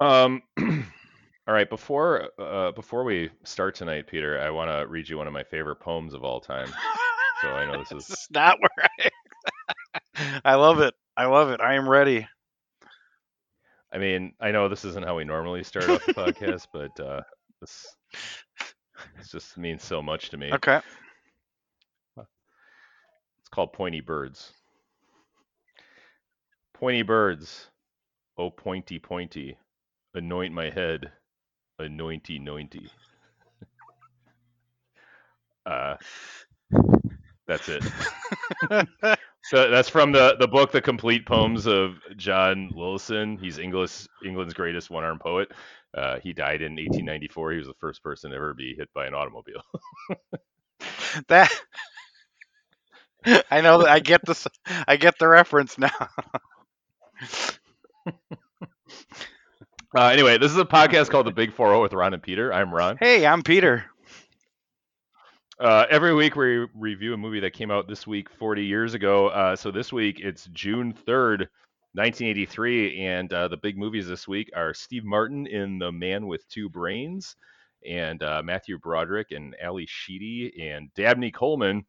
Um, all right. Before uh, before we start tonight, Peter, I want to read you one of my favorite poems of all time. So I know this this is is not where I. I love it. I love it. I am ready. I mean, I know this isn't how we normally start off the podcast, but uh, this this just means so much to me. Okay. It's called Pointy Birds. Pointy birds, oh pointy pointy, anoint my head, anointy nointy. Uh, that's it. So that's from the, the book, The Complete Poems of John Lillison. He's English England's greatest one armed poet. Uh, he died in 1894. He was the first person to ever be hit by an automobile. that. I know I get this. I get the reference now. Uh, anyway, this is a podcast called The Big 4 with Ron and Peter. I'm Ron. Hey, I'm Peter. Uh, every week we review a movie that came out this week 40 years ago. Uh, so this week it's June 3rd, 1983, and uh, the big movies this week are Steve Martin in The Man with Two Brains, and uh, Matthew Broderick and Ally Sheedy and Dabney Coleman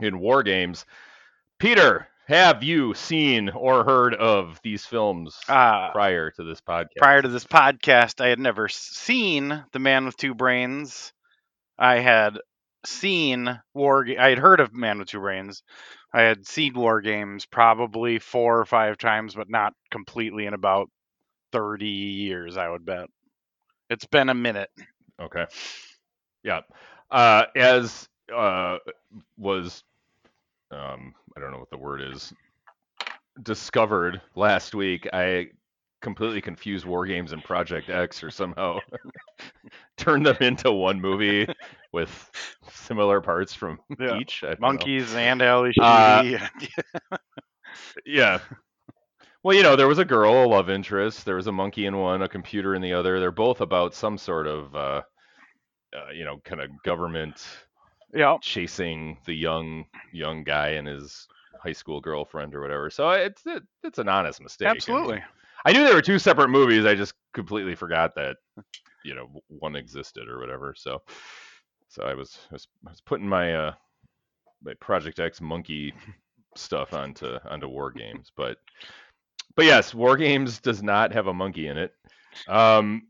in War Games. Peter, have you seen or heard of these films Uh, prior to this podcast? prior to this podcast, I had never seen The Man with Two Brains. I had seen War. I had heard of Man with Two Brains. I had seen War Games probably four or five times, but not completely in about thirty years. I would bet. It's been a minute. Okay. Yeah. Uh, as uh, was, um, I don't know what the word is, discovered last week, I completely confused War Games and Project X or somehow turned them into one movie with similar parts from Yeah. each. Know. Monkeys and Ally Uh, Yeah. Well, you know, there was a girl, a love interest. There was a monkey in one, a computer in the other. They're both about some sort of, uh, uh, you know, kind of government yeah. chasing the young young guy and his high school girlfriend or whatever. So it's it, it's an honest mistake. Absolutely. I knew there were two separate movies. I just completely forgot that you know one existed or whatever. So so I was I was, I was putting my uh my Project X monkey stuff onto onto War Games, but but yes, War Games does not have a monkey in it. Um,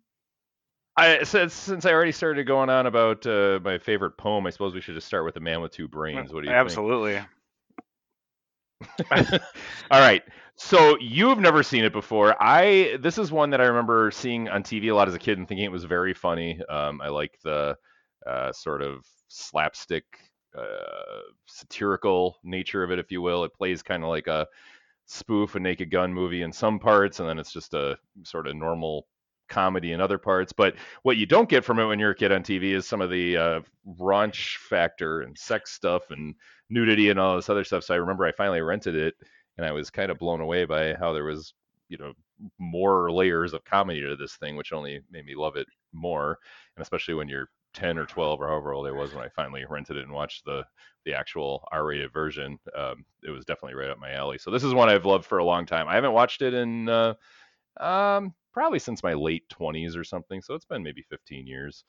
I since since I already started going on about uh, my favorite poem, I suppose we should just start with the man with two brains. What do you Absolutely. think? Absolutely. All right. So you've never seen it before. I this is one that I remember seeing on TV a lot as a kid and thinking it was very funny. Um, I like the uh, sort of slapstick, uh, satirical nature of it, if you will. It plays kind of like a spoof a Naked Gun movie in some parts, and then it's just a sort of normal comedy in other parts. But what you don't get from it when you're a kid on TV is some of the uh, raunch factor and sex stuff and nudity and all this other stuff. So I remember I finally rented it, and I was kind of blown away by how there was, you know, more layers of comedy to this thing, which only made me love it more. And especially when you're 10 or 12 or however old I was when I finally rented it and watched the the actual R-rated version, um, it was definitely right up my alley. So this is one I've loved for a long time. I haven't watched it in uh, um, probably since my late 20s or something. So it's been maybe 15 years.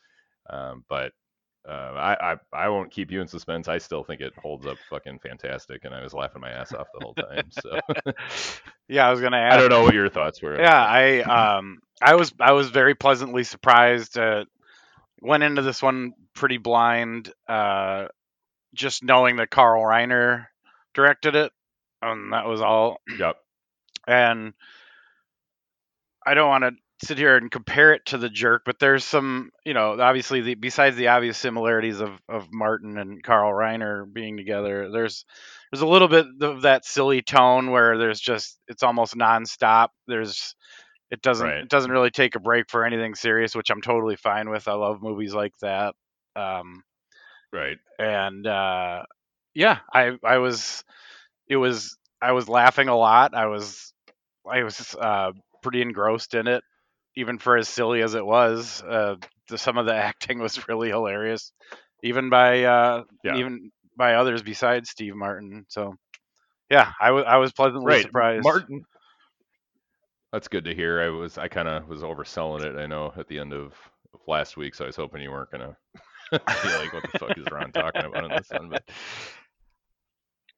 Um, but uh, I, I I won't keep you in suspense. I still think it holds up fucking fantastic, and I was laughing my ass off the whole time. So Yeah, I was gonna I don't know what your thoughts were. Yeah, I um I was I was very pleasantly surprised. Uh, went into this one pretty blind, uh, just knowing that Carl Reiner directed it, and that was all. Yep. And I don't want to sit here and compare it to the jerk, but there's some, you know, obviously the besides the obvious similarities of of Martin and Carl Reiner being together, there's there's a little bit of that silly tone where there's just it's almost nonstop. There's it doesn't Right. it doesn't really take a break for anything serious, which I'm totally fine with. I love movies like that. Um, Right. and uh, yeah, I I was it was I was laughing a lot. I was I was uh, pretty engrossed in it, even for as silly as it was. Uh, the, some of the acting was really hilarious, even by uh, Yeah. even by others besides Steve Martin. So yeah, I was I was pleasantly Right. surprised. Martin. That's good to hear. I was I kind of was overselling it. I know at the end of last week, so I was hoping you weren't gonna be like, "What the fuck is Ron talking about in this one?" But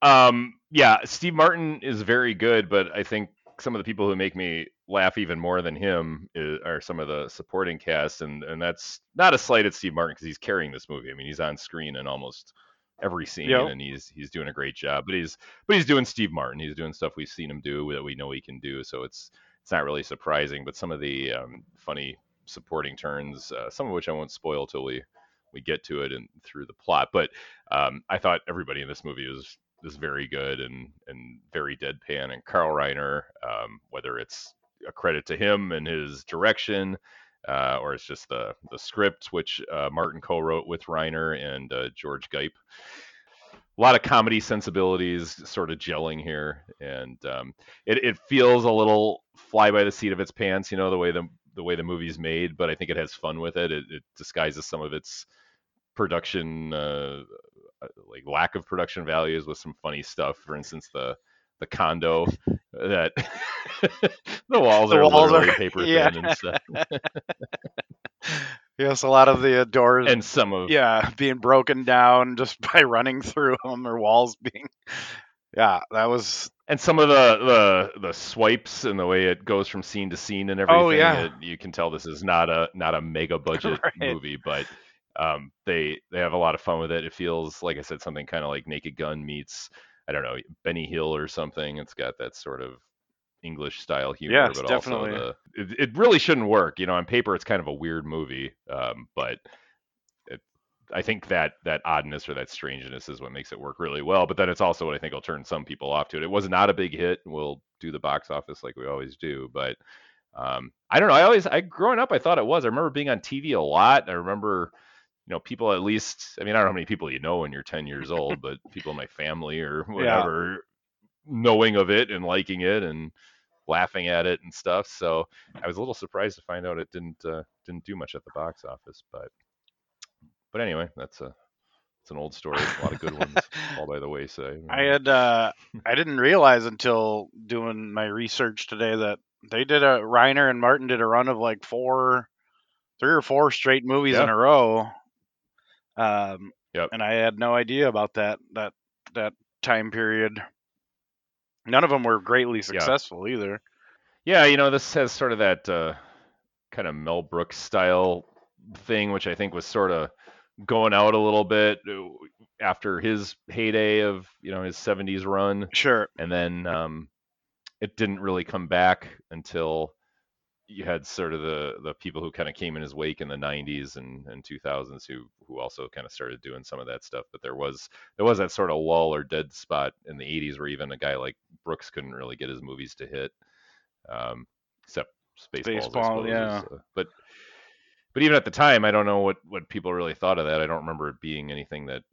um, yeah, Steve Martin is very good, but I think some of the people who make me laugh even more than him is, are some of the supporting cast, and and that's not a slight at Steve Martin because he's carrying this movie. I mean, he's on screen in almost every scene, Yep. and he's he's doing a great job. But he's but he's doing Steve Martin. He's doing stuff we've seen him do that we know he can do. So it's it's not really surprising. But some of the um, funny supporting turns, uh, some of which I won't spoil till we we get to it and through the plot. But um, I thought everybody in this movie was is very good and and very deadpan. And Carl Reiner, um, whether it's a credit to him and his direction, uh, or it's just the the script which uh, Martin co-wrote with Reiner and uh, George Gipe. A lot of comedy sensibilities sort of gelling here, and um, it, it feels a little fly by the seat of its pants, you know, the way the the way the movie's made. But I think it has fun with it. It, it disguises some of its production, uh, like lack of production values, with some funny stuff. For instance, the the condo that the walls The are walls literally are- paper yeah. thin and stuff, Yes, a lot of the uh, doors, and some of yeah, being broken down just by running through them or walls being. Yeah, that was. and some of the, the the swipes and the way it goes from scene to scene and everything. Oh, yeah. it- you can tell this is not a not a mega budget Right. movie, but um, they they have a lot of fun with it. It feels like I said something kind of like Naked Gun meets I don't know Benny Hill or something. It's got that sort of English style humor, Yes, but definitely. also the it, it really shouldn't work. You know, on paper it's kind of a weird movie, um, but it, I think that that oddness or that strangeness is what makes it work really well. But then it's also what I think will turn some people off to it. It was not a big hit. We'll do the box office like we always do, but um, I don't know. I always, I growing up, I thought it was. I remember being on TV a lot. I remember, you know, people at least. I mean, I don't know how many people you know when you're 10 years old, but people in my family or whatever knowing of it and liking it and laughing at it and stuff. So I was a little surprised to find out it didn't uh, didn't do much at the box office, but but anyway, that's a it's an old story. A lot of good ones all by the wayside. I had. uh I didn't realize until doing my research today that they did a Reiner and Martin did a run of like four, three or four straight movies in a row. Um, Yep. and I had no idea about that that that time period. None of them were greatly successful either. Yeah, you know, this has sort of that uh, kind of Mel Brooks style thing, which I think was sort of going out a little bit uh, after his heyday of you know his 70s run. Sure. and then um, it didn't really come back until you had sort of the the people who kind of came in his wake in the 90s and, and 2000s who who also kind of started doing some of that stuff but there was there was that sort of lull or dead spot in the 80s where even a guy like Brooks couldn't really get his movies to hit um, except Spaceballs Baseball, yeah. uh, but but even at the time I don't know what what people really thought of that I don't remember it being anything that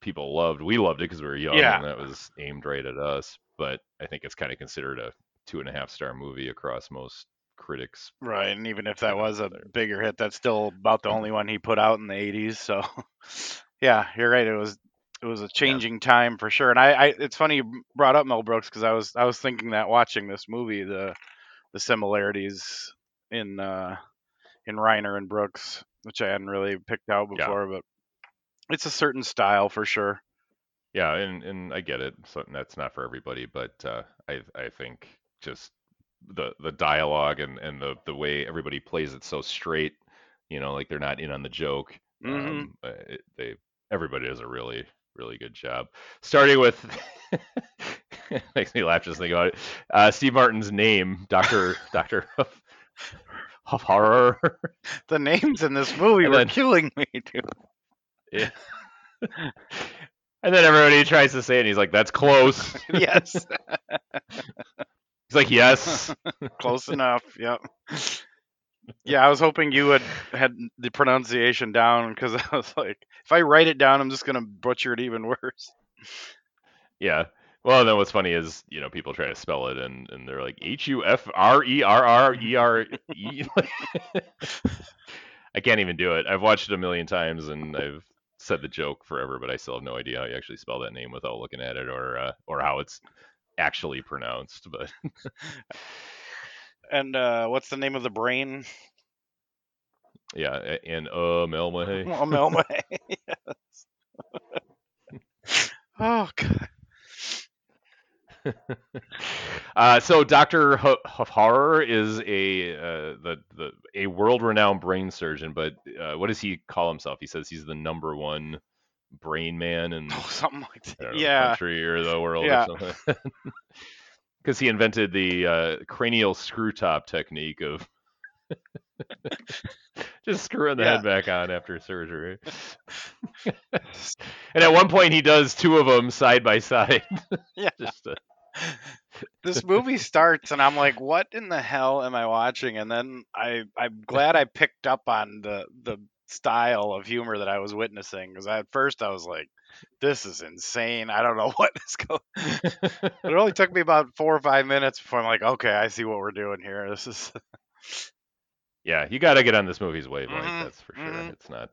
people loved. We loved it because we were young, Yeah. and that was aimed right at us. But I think it's kind of considered a two and a half star movie across most critics. Right, and even if that was a bigger hit, that's still about the only one he put out in the '80s. So, yeah, you're right. It was it was a changing time for sure. And I, I it's funny you brought up Mel Brooks because I was I was thinking that watching this movie the the similarities in uh, in Reiner and Brooks, which I hadn't really picked out Yeah. before, but it's a certain style for sure. Yeah, and and I get it. So that's not for everybody, but uh, I I think just the the dialogue and and the the way everybody plays it so straight, you know, like they're not in on the joke. Mhm. Um, uh, it, they everybody does a really really good job. Starting with makes me laugh just thinking about it. Uh, Steve Martin's name, Doctor Doctor of, of Horror. The names in this movie And were then- killing me, dude. Yeah. and then everybody tries to say it, and he's like, "That's close." yes, He's like, "Yes." close enough. Yep. Yeah, I was hoping you had had the pronunciation down because I was like, if I write it down, I'm just gonna butcher it even worse. Yeah. Well, then what's funny is, you know, people try to spell it and, and they're like H U F R E R R E R E. I can't even do it. I've watched it a million times and I've said the joke forever, but I still have no idea how you actually spell that name without looking at it or uh, or how it's actually pronounced. But And uh, what's the name of the brain? Yeah, and uh, Melmahay. Well, Melma. yes. oh god. Uh, so Doctor H- is a uh, the the a world-renowned brain surgeon, but uh, what does he call himself? He says he's the number one brain man in Oh, something like that. know, Yeah. country or the world Yeah. or something. Because he invented the uh, cranial screw top technique of just screwing the Yeah. head back on after surgery. and at one point, he does two of them side by side. Yeah. just to, this movie starts and I'm like, what in the hell am I watching? And then I I'm glad I picked up on the the style of humor that I was witnessing because at first I was like, this is insane. I don't know what is going. It only took me about four or five minutes before I'm like, okay, I see what we're doing here. This is yeah, you got to get on this movie's wavelength. Mhm, That's for sure. mhm. It's not.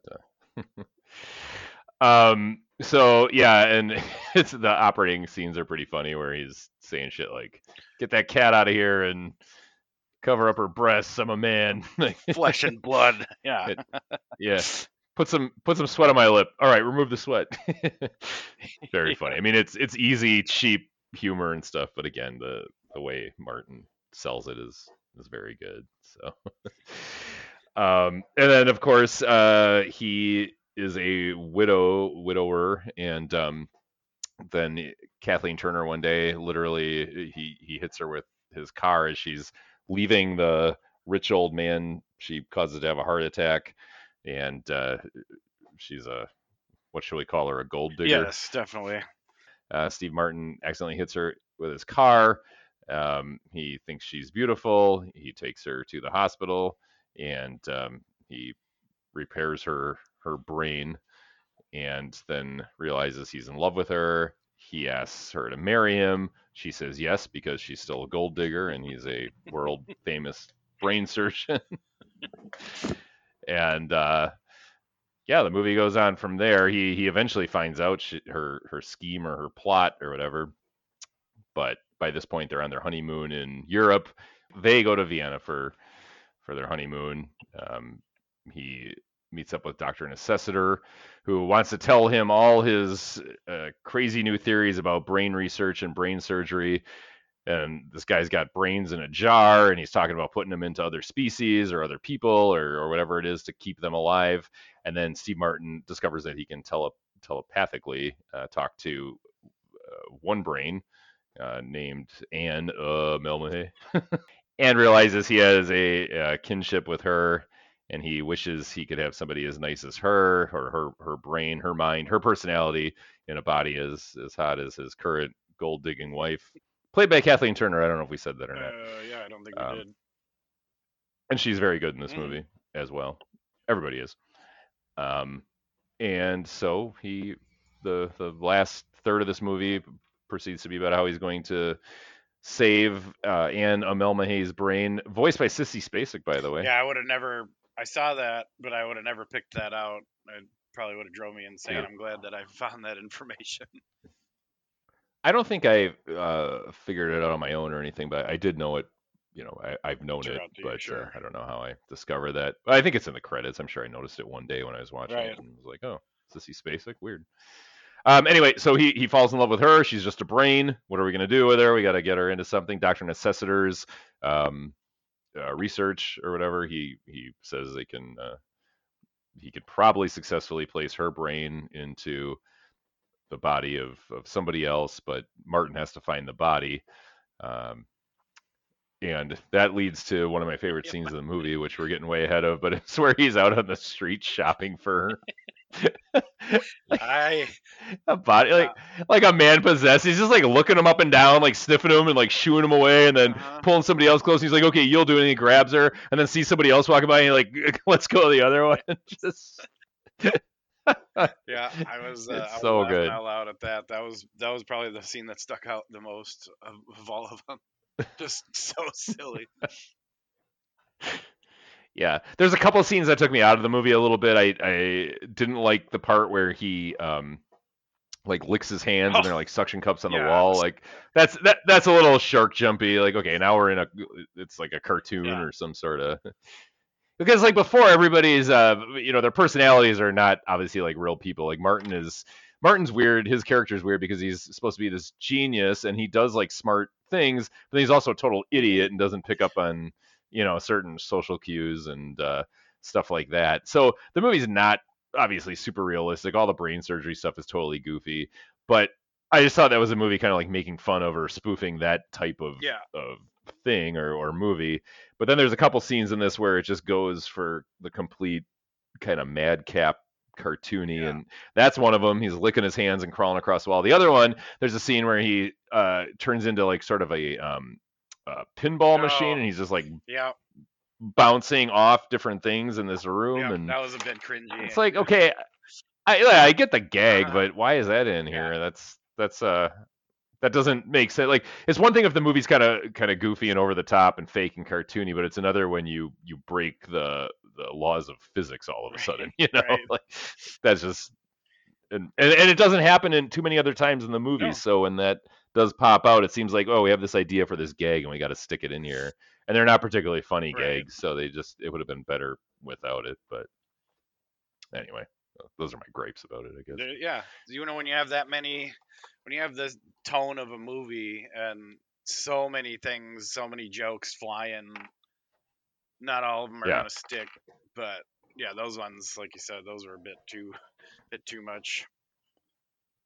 Uh... um. So yeah, and it's the operating scenes are pretty funny where he's saying shit like, "Get that cat out of here and cover up her breasts. I'm a man." Flesh and blood. Yeah. It- yeah. Put some put some sweat on my lip. All right, remove the sweat. Very funny. I mean, it's it's easy, cheap humor and stuff, but again, the the way Martin sells it is is very good. So, um, and then of course, uh, he is a widow widower, and um, then Kathleen Turner one day, literally, he he hits her with his car as she's leaving the rich old man. She causes to have a heart attack, and uh, she's a what shall we call her? A gold digger. Yes, definitely. Uh, Steve Martin accidentally hits her with his car. Um, he thinks she's beautiful. He takes her to the hospital, and um, he repairs her her brain, and then realizes he's in love with her. He asks her to marry him. She says yes because she's still a gold digger, and he's a world famous brain surgeon. and uh, yeah, the movie goes on from there. He he eventually finds out she, her her scheme or her plot or whatever. But by this point, they're on their honeymoon in Europe. They go to Vienna for for their honeymoon. Um, he meets up with Doctor Necessiter, who wants to tell him all his uh, crazy new theories about brain research and brain surgery. And this guy's got brains in a jar, and he's talking about putting them into other species or other people or, or whatever it is to keep them alive. And then Steve Martin discovers that he can tele- telepathically uh, talk to uh, one brain uh, named Anne uh, Melmahay, and realizes he has a, uh kinship with her, and he wishes he could have somebody as nice as her, or her her brain, her mind, her personality in a body as as hot as his current gold digging wife, played by Kathleen Turner. I don't know if we said that or Uh, not, yeah, I don't think we Um, did. and she's very good in this Mhm. movie as well. Everybody is. Um, and so he, the the last third of this movie proceeds to be about how he's going to save uh, Anne Amelmahay's brain, voiced by Sissy Spacek, by the way. Yeah, I would have never. I saw that, but I would have never picked that out. It probably would have drove me insane. Yeah. I'm glad that I found that information. I don't think I uh, figured it out on my own or anything, but I did know it. You know, I, I've known it, Throughout the year, but uh, sure. I don't know how I discovered that. I think it's in the credits. I'm sure I noticed it one day when I was watching Right. it and was like, "Oh, is this Sissy Spacek, weird." Um, anyway, so he he falls in love with her. She's just a brain. What are we gonna do with her? We got to get her into something. Doctor Necessiter's um, uh, research or whatever. He he says they can. Uh, he could probably successfully place her brain into the body of, of somebody else, but Martin has to find the body. Um, and that leads to one of my favorite scenes of the movie, which we're getting way ahead of, but it's where he's out on the street shopping for her. I a body like like a man possessed. He's just like looking him up and down, like sniffing him and like shooing him away, and then Uh-huh. pulling somebody else close. And he's like, "Okay, you'll do it." And he grabs her, and then sees somebody else walking by, and like, "Let's go the other one." just yeah, I was. Uh, It's I was so good. out loud at that. That was that was probably the scene that stuck out the most of, of all of them. Just so silly. Yeah. There's a couple of scenes that took me out of the movie a little bit. I I didn't like the part where he um like licks his hands and they're like suction cups on the wall. Like that's that that's a little shark jumpy. Like okay, now we're in a it's like a cartoon Yeah. or some sort of because like before everybody's uh you know their personalities are not obviously like real people. Like Martin is Martin's weird. His character's weird because he's supposed to be this genius and he does like smart things, but he's also a total idiot and doesn't pick up on you know certain social cues and uh, stuff like that. So the movie's not obviously super realistic. All the brain surgery stuff is totally goofy, but I just thought that was a movie kind of like making fun of or spoofing that type of Yeah. of thing or, or movie. But then there's a couple scenes in this where it just goes for the complete kind of madcap cartoony Yeah. and that's one of them he's licking his hands and crawling across the wall the other one there's a scene where he uh turns into like sort of a um uh, pinball machine Oh. and he's just like Yeah, bouncing off different things in this room yeah, and that was a bit cringy. it's like okay i yeah, i get the gag Uh-huh. but why is that in Yeah. here that's that's uh that doesn't make sense like it's one thing if the movie's kind of kind of goofy and over the top and fake and cartoony but it's another when you you break the the laws of physics all of a sudden you know right. like that's just and, and and it doesn't happen in too many other times in the movie No. so when that does pop out it seems like oh we have this idea for this gag and we got to stick it in here and they're not particularly funny Right. gags so they just it would have been better without it but anyway those are my gripes about it i guess yeah, you know when you have that many, when you have the tone of a movie and so many things, so many jokes flying, not all of them are Yeah. gonna stick. But yeah, those ones, like you said, those were a bit too, bit too much,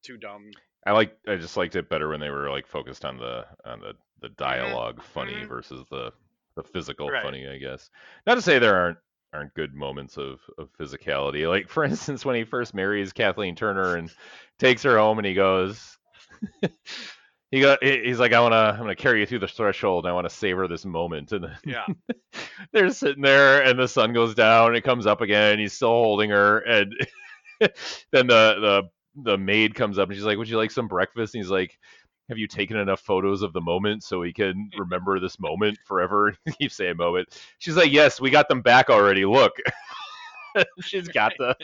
too dumb. I like I just liked it better when they were like focused on the on the the dialogue funny mhm. versus the the physical Right. funny, I guess. Not to say there aren't aren't good moments of of physicality. Like for instance when he first marries Kathleen Turner and takes her home and he goes he go he- he's like I want to I'm going to carry you through the threshold and I want to savor this moment and Yeah, they're sitting there and the sun goes down and it comes up again and he's still holding her and then the the the maid comes up and she's like would you like some breakfast? And he's like have you taken enough photos of the moment so we can mm. remember this moment forever? He keeps saying moment. She's like yes we got them back already. Look. She's got the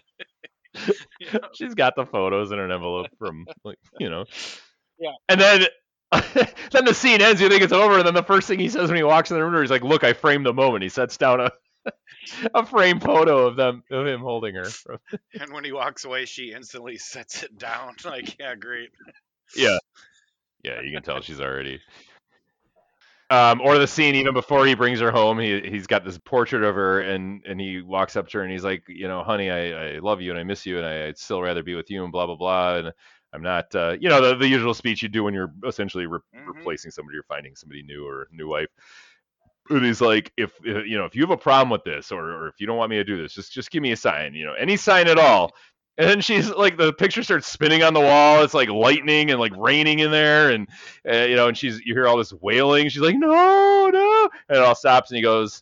Yeah. she's got the photos in an envelope from like you know. Yeah. and then then the scene ends you think it's over and then the first thing he says when he walks in the room he's like look i framed the moment. He sets down a a frame photo of them of him holding her and when he walks away, she instantly sets it down. Like, yeah, great. yeah yeah you can tell she's already um, or the scene even before he brings her home, he he's got this portrait of her, and and he walks up to her and he's like, you know, honey, I, I love you and I miss you and I, I'd still rather be with you and blah blah blah, and I'm not, uh, you know, the, the usual speech you do when you're essentially re- Mhm. replacing somebody or finding somebody new or new wife. And he's like, if you know, if you have a problem with this or, or if you don't want me to do this, just just give me a sign, you know, any sign at all. And then she's like, the picture starts spinning on the wall. It's like lightning and like raining in there, and uh, you know, and she's you hear all this wailing. She's like, no, no, and it all stops, and he goes,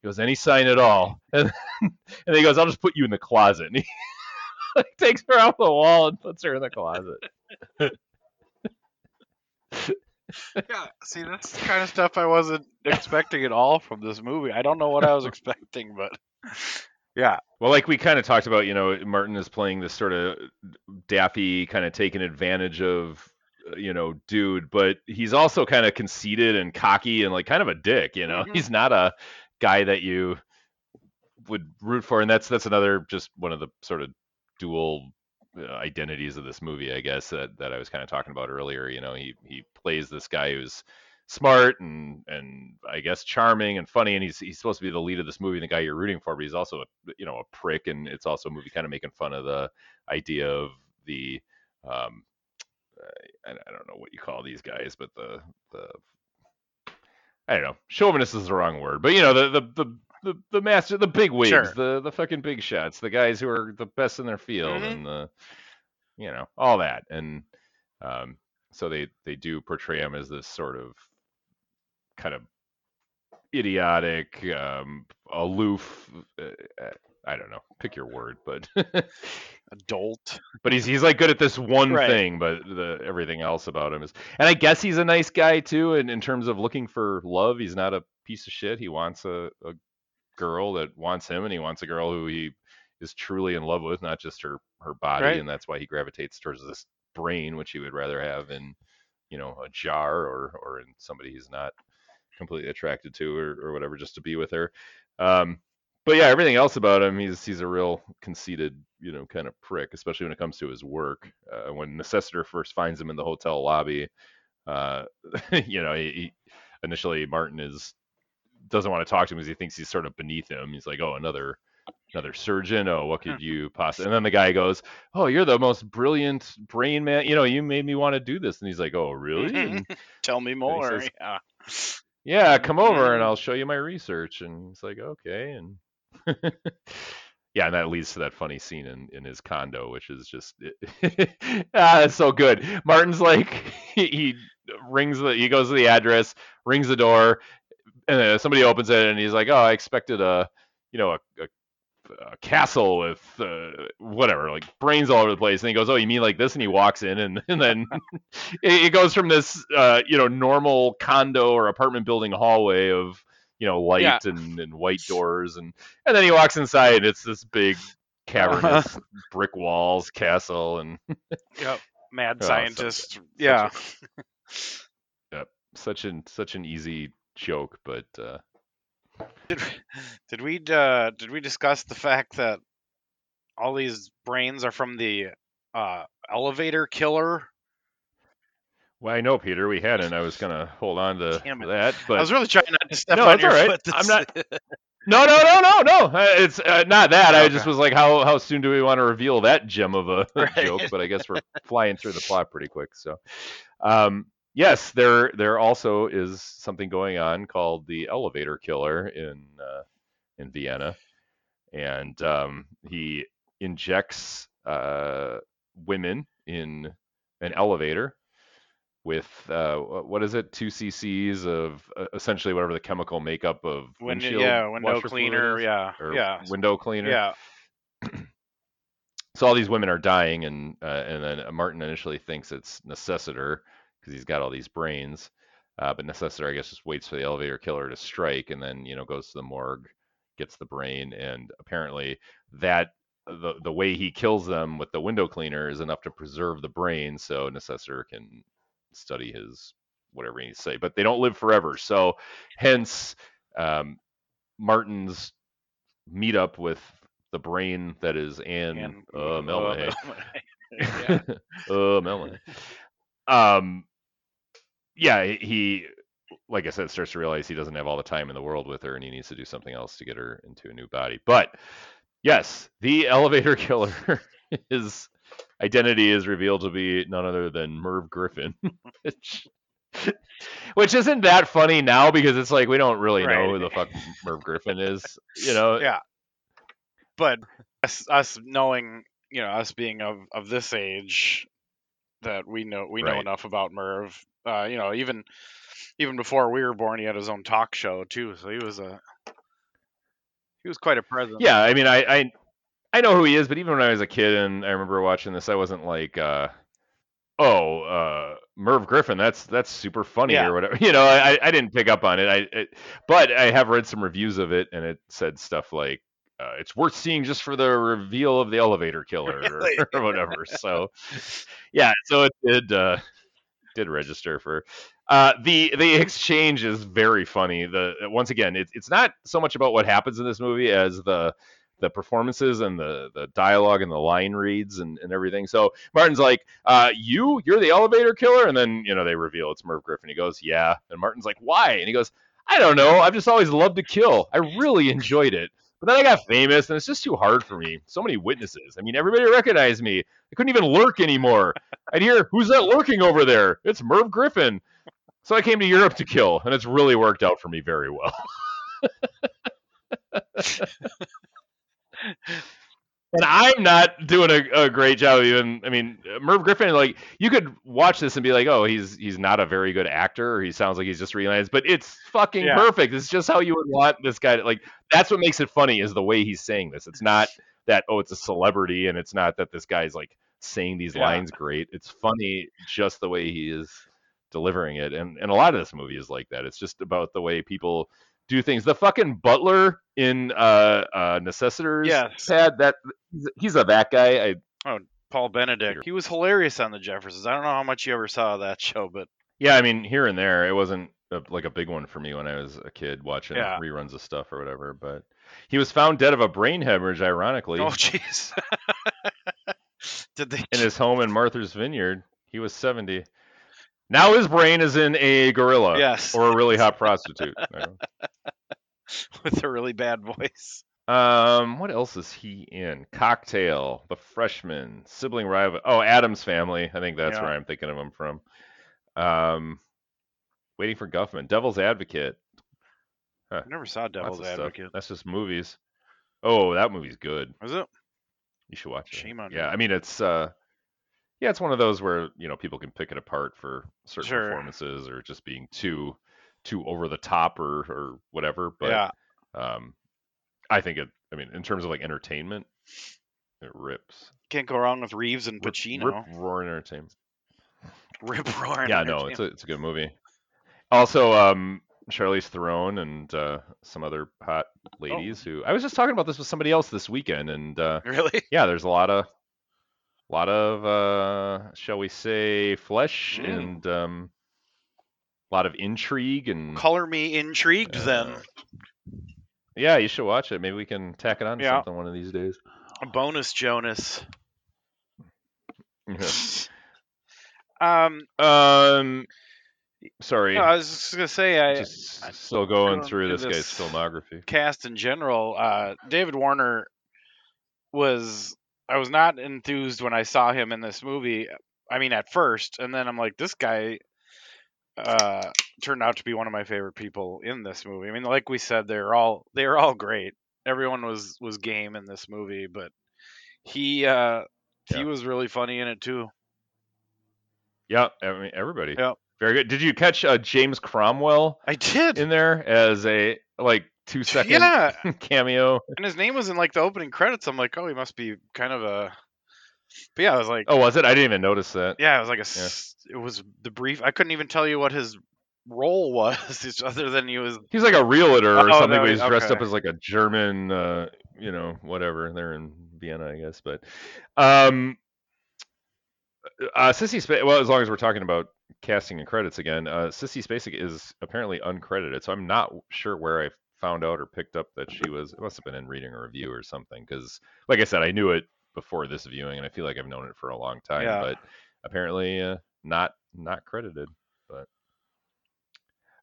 he goes, any sign at all, and, and then he goes, I'll just put you in the closet. And he like, takes her off the wall and puts her in the closet. Yeah, see, that's the kind of stuff I wasn't expecting at all from this movie. I don't know what I was expecting, but yeah, Well, like we kind of talked about, you know, Martin is playing this sort of daffy, kind of taking advantage of, uh, you know, dude, but he's also kind of conceited and cocky and like kind of a dick, you know. Mhm. He's not a guy that you would root for, and that's that's another just one of the sort of dual identities of this movie, I guess that that I was kind of talking about earlier. You know, he he plays this guy who's smart and and I guess charming and funny, and he's he's supposed to be the lead of this movie, and the guy you're rooting for, but he's also a, you know a prick, and it's also a movie kind of making fun of the idea of the um I, I don't know what you call these guys, but the the I don't know chauvinist is the wrong word, but you know the the the the, the master, the big wigs, Sure. the the fucking big shots, the guys who are the best in their field, Mhm. and the you know all that, and um, so they they do portray him as this sort of kind of idiotic, um, aloof. Uh, uh, I don't know, pick your word, but adult. but he's he's like good at this one Right. thing, but the everything else about him is. And I guess he's a nice guy too. And in terms of looking for love, he's not a piece of shit. He wants a, a girl that wants him, and he wants a girl who he is truly in love with, not just her her body. Right. And that's why he gravitates towards this brain, which he would rather have in, you know, a jar or or in somebody he's not completely attracted to or, or whatever, just to be with her. Um, but yeah, everything else about him, he's he's a real conceited, you know, kind of prick, especially when it comes to his work. Uh, when Necessiter first finds him in the hotel lobby, uh, you know, he, he, initially Martin is doesn't want to talk to him because he thinks he's sort of beneath him. He's like, oh, another another surgeon. Oh, what could you possibly? And then the guy goes, oh, you're the most brilliant brain man. You know, you made me want to do this. And he's like, oh, really? Tell me more. says- yeah. yeah, come over and Mhm. I'll show you my research. And he's like, okay. And yeah, and that leads to that funny scene in, in his condo, which is just ah, it's so good. Martin's like he, he rings the he goes to the address, rings the door, and then somebody opens it, and he's like, oh, I expected a you know a, a, a castle with uh, whatever like brains all over the place, and he goes, oh, you mean like this? And he walks in, and and then it, it goes from this uh, you know normal condo or apartment building hallway of you know light Yeah. and, and white doors and and then he walks inside and it's this big cavernous brick walls castle and Yep. Mad Oh, so scientist. good. yeah. such an such an easy joke but uh Did, did we uh, did we discuss the fact that all these brains are from the uh, elevator killer? well i know peter we hadn't i was gonna hold on to that but I was really trying not to step No, on your all right. foot. I'm not- no no no no no uh, it's uh, not that i just was like how how soon do we want to reveal that gem of a Right. joke but i guess we're flying through the plot pretty quick so um yes there there also is something going on called the elevator killer in uh, in vienna and um he injects uh women in an elevator with uh, what is it? Two cc's of uh, essentially whatever the chemical makeup of Window, windshield yeah, window cleaner. is, Yeah, yeah, window cleaner. yeah. So all these women are dying, and uh, and then Martin initially thinks it's Necessiter because he's got all these brains, uh, but Necessiter I guess just waits for the elevator killer to strike, and then you know goes to the morgue, gets the brain, and apparently that the the way he kills them with the window cleaner is enough to preserve the brain, so Necessiter can study his whatever he needs to say. But they don't live forever, so hence um, Martin's meet up with the brain that is Anne And uh, yeah. uh, Melmahay. Um, yeah, he, like I said, starts to realize he doesn't have all the time in the world with her, and he needs to do something else to get her into a new body. But yes, the elevator killer, his identity is revealed to be none other than Merv Griffin, which. Which isn't that funny now because it's like we don't really know who the fuck Merv Griffin is, you know. Yeah. but us, us knowing, you know, us being of of this age, that we know we know Right. enough about Merv. Uh, you know, even even before we were born, he had his own talk show too. So he was a he was quite a presence. Yeah, I mean, I, I I know who he is, but even when I was a kid and I remember watching this, I wasn't like, uh, oh, uh, Merv Griffin, that's that's super funny Yeah. or whatever. You know, I I didn't pick up on it. I it, but I have read some reviews of it, and it said stuff like. Uh, it's worth seeing just for the reveal of the elevator killer or- Really? or, whatever. So, yeah, so it did uh, did register for uh, the the exchange is very funny. The once again, it's it's not so much about what happens in this movie as the the performances and the the dialogue and the line reads and, and everything. So Martin's like, uh, "You, you're the elevator killer," and then you know they reveal it's Merv Griffin. He goes, "Yeah," and Martin's like, "Why?" And he goes, "I don't know. I've just always loved to kill. I really enjoyed it." But then I got famous, and it's just too hard for me. So many witnesses. I mean, everybody recognized me. I couldn't even lurk anymore. I'd hear, "Who's that lurking over there?" It's Merv Griffin. So I came to Europe to kill, and it's really worked out for me very well. and I'm not doing a, a great job even. I mean, Merv Griffin, like you could watch this and be like, oh, he's he's not a very good actor, or he sounds like he's just realized, but it's fucking Yeah. perfect. It's just how you would want this guy to like. That's what makes it funny is the way he's saying this. It's not that oh, it's a celebrity, and it's not that this guy's like saying these Yeah. lines great. It's funny just the way he is delivering it, and and a lot of this movie is like that. It's just about the way people do things. The fucking butler in uh uh Necessiter's Yes. pad that he's, he's a that guy. I Oh, Paul Benedict. He was hilarious on the Jeffersons. I don't know how much you ever saw that show, but Yeah, I mean here and there, it wasn't a, like a big one for me when I was a kid watching Yeah. reruns of stuff or whatever. But he was found dead of a brain hemorrhage, ironically, oh jeez. Did they? in his home in Martha's Vineyard. He was 70. Now his brain is in a gorilla Yes, or a really hot prostitute. With a really bad voice. Um, what else is he in? Cocktail, The Freshman, Sibling Rival. Oh, Addams Family. I think that's Yeah. where I'm thinking of him from. Um, Waiting for Guffman, Devil's Advocate. I never saw Devil's of stuff. Advocate. That's just movies. Oh, that movie's good. Was it? You should watch it. Shame on Yeah, me. I mean it's uh, yeah, it's one of those where you know people can pick it apart for certain Sure. performances or just being too too over the top or or whatever. But yeah. um, I think it. I mean, in terms of like entertainment, it rips. Can't go wrong with Reeves and Rip- Pacino. Rip roaring entertainment. Rip, roaring. Yeah, no, it's a it's a good movie. Also, um, Charlize Theron and uh, some other hot ladies who I was just talking about this with somebody else this weekend, and uh, really. yeah, there's a lot of lot of uh, shall we say flesh Mm. and um, a lot of intrigue and Color me intrigued then. uh, yeah, you should watch it. Maybe we can tack it on to Yeah. something one of these days. A bonus Jonas. Um, um, sorry, no, I was just gonna say, I just I- still going going through through this guy's filmography. cast in general, uh, David Warner was I was not enthused when I saw him in this movie. I mean, at first, and then I'm like, this guy uh, turned out to be one of my favorite people in this movie. I mean, like we said, they're all they're all great. Everyone was was game in this movie, but he uh, he was really funny in it too. Yeah, I mean everybody. Yeah, Very good. Did you catch uh, James Cromwell I did. in there as a like two second yeah, cameo? and his name was in like the opening credits. I'm like, oh, he must be kind of a. But yeah, I was like, Oh, was it? I didn't even notice that. Yeah, it was like a. s It was the brief. I couldn't even tell you what his role was, other than he was. He's like a realtor or Oh, something, no, but he's dressed up as like a German, uh, you know, whatever. They're in Vienna, I guess. But, um, uh, Sissy, well, as long as we're talking about casting and credits again, uh, Sissy Spacek is apparently uncredited, so I'm not sure where I found out or picked up that she was. It must have been in reading a review or something, because, like I said, I knew it before this viewing, and I feel like I've known it for a long time, Yeah. but apparently uh, not not credited. But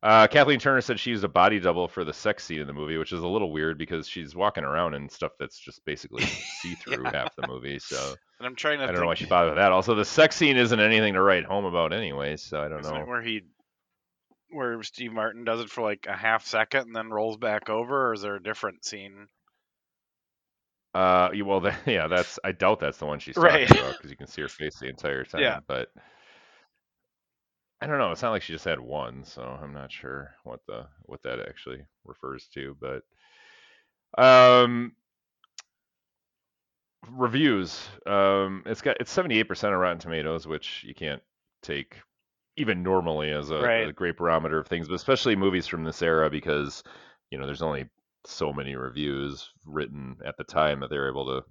uh, Kathleen Turner said she used a body double for the sex scene in the movie, which is a little weird because she's walking around in stuff that's just basically see through Yeah. half the movie. So And I'm trying to. I don't think, know why she bothered with that. Also, the sex scene isn't anything to write home about anyway, so I don't isn't know. where he, where Steve Martin does it for like a half second and then rolls back over, or is there a different scene? Uh, well, the, yeah, that's I doubt that's the one she's Right. talking about because you can see her face the entire time. Yeah. But I don't know. It's not like she just had one, so I'm not sure what the what that actually refers to. But um, reviews. Um, it's got it's 78% on Rotten Tomatoes, which you can't take even normally as a, Right. a great barometer of things, but especially movies from this era because you know there's only so many reviews written at the time that they're able to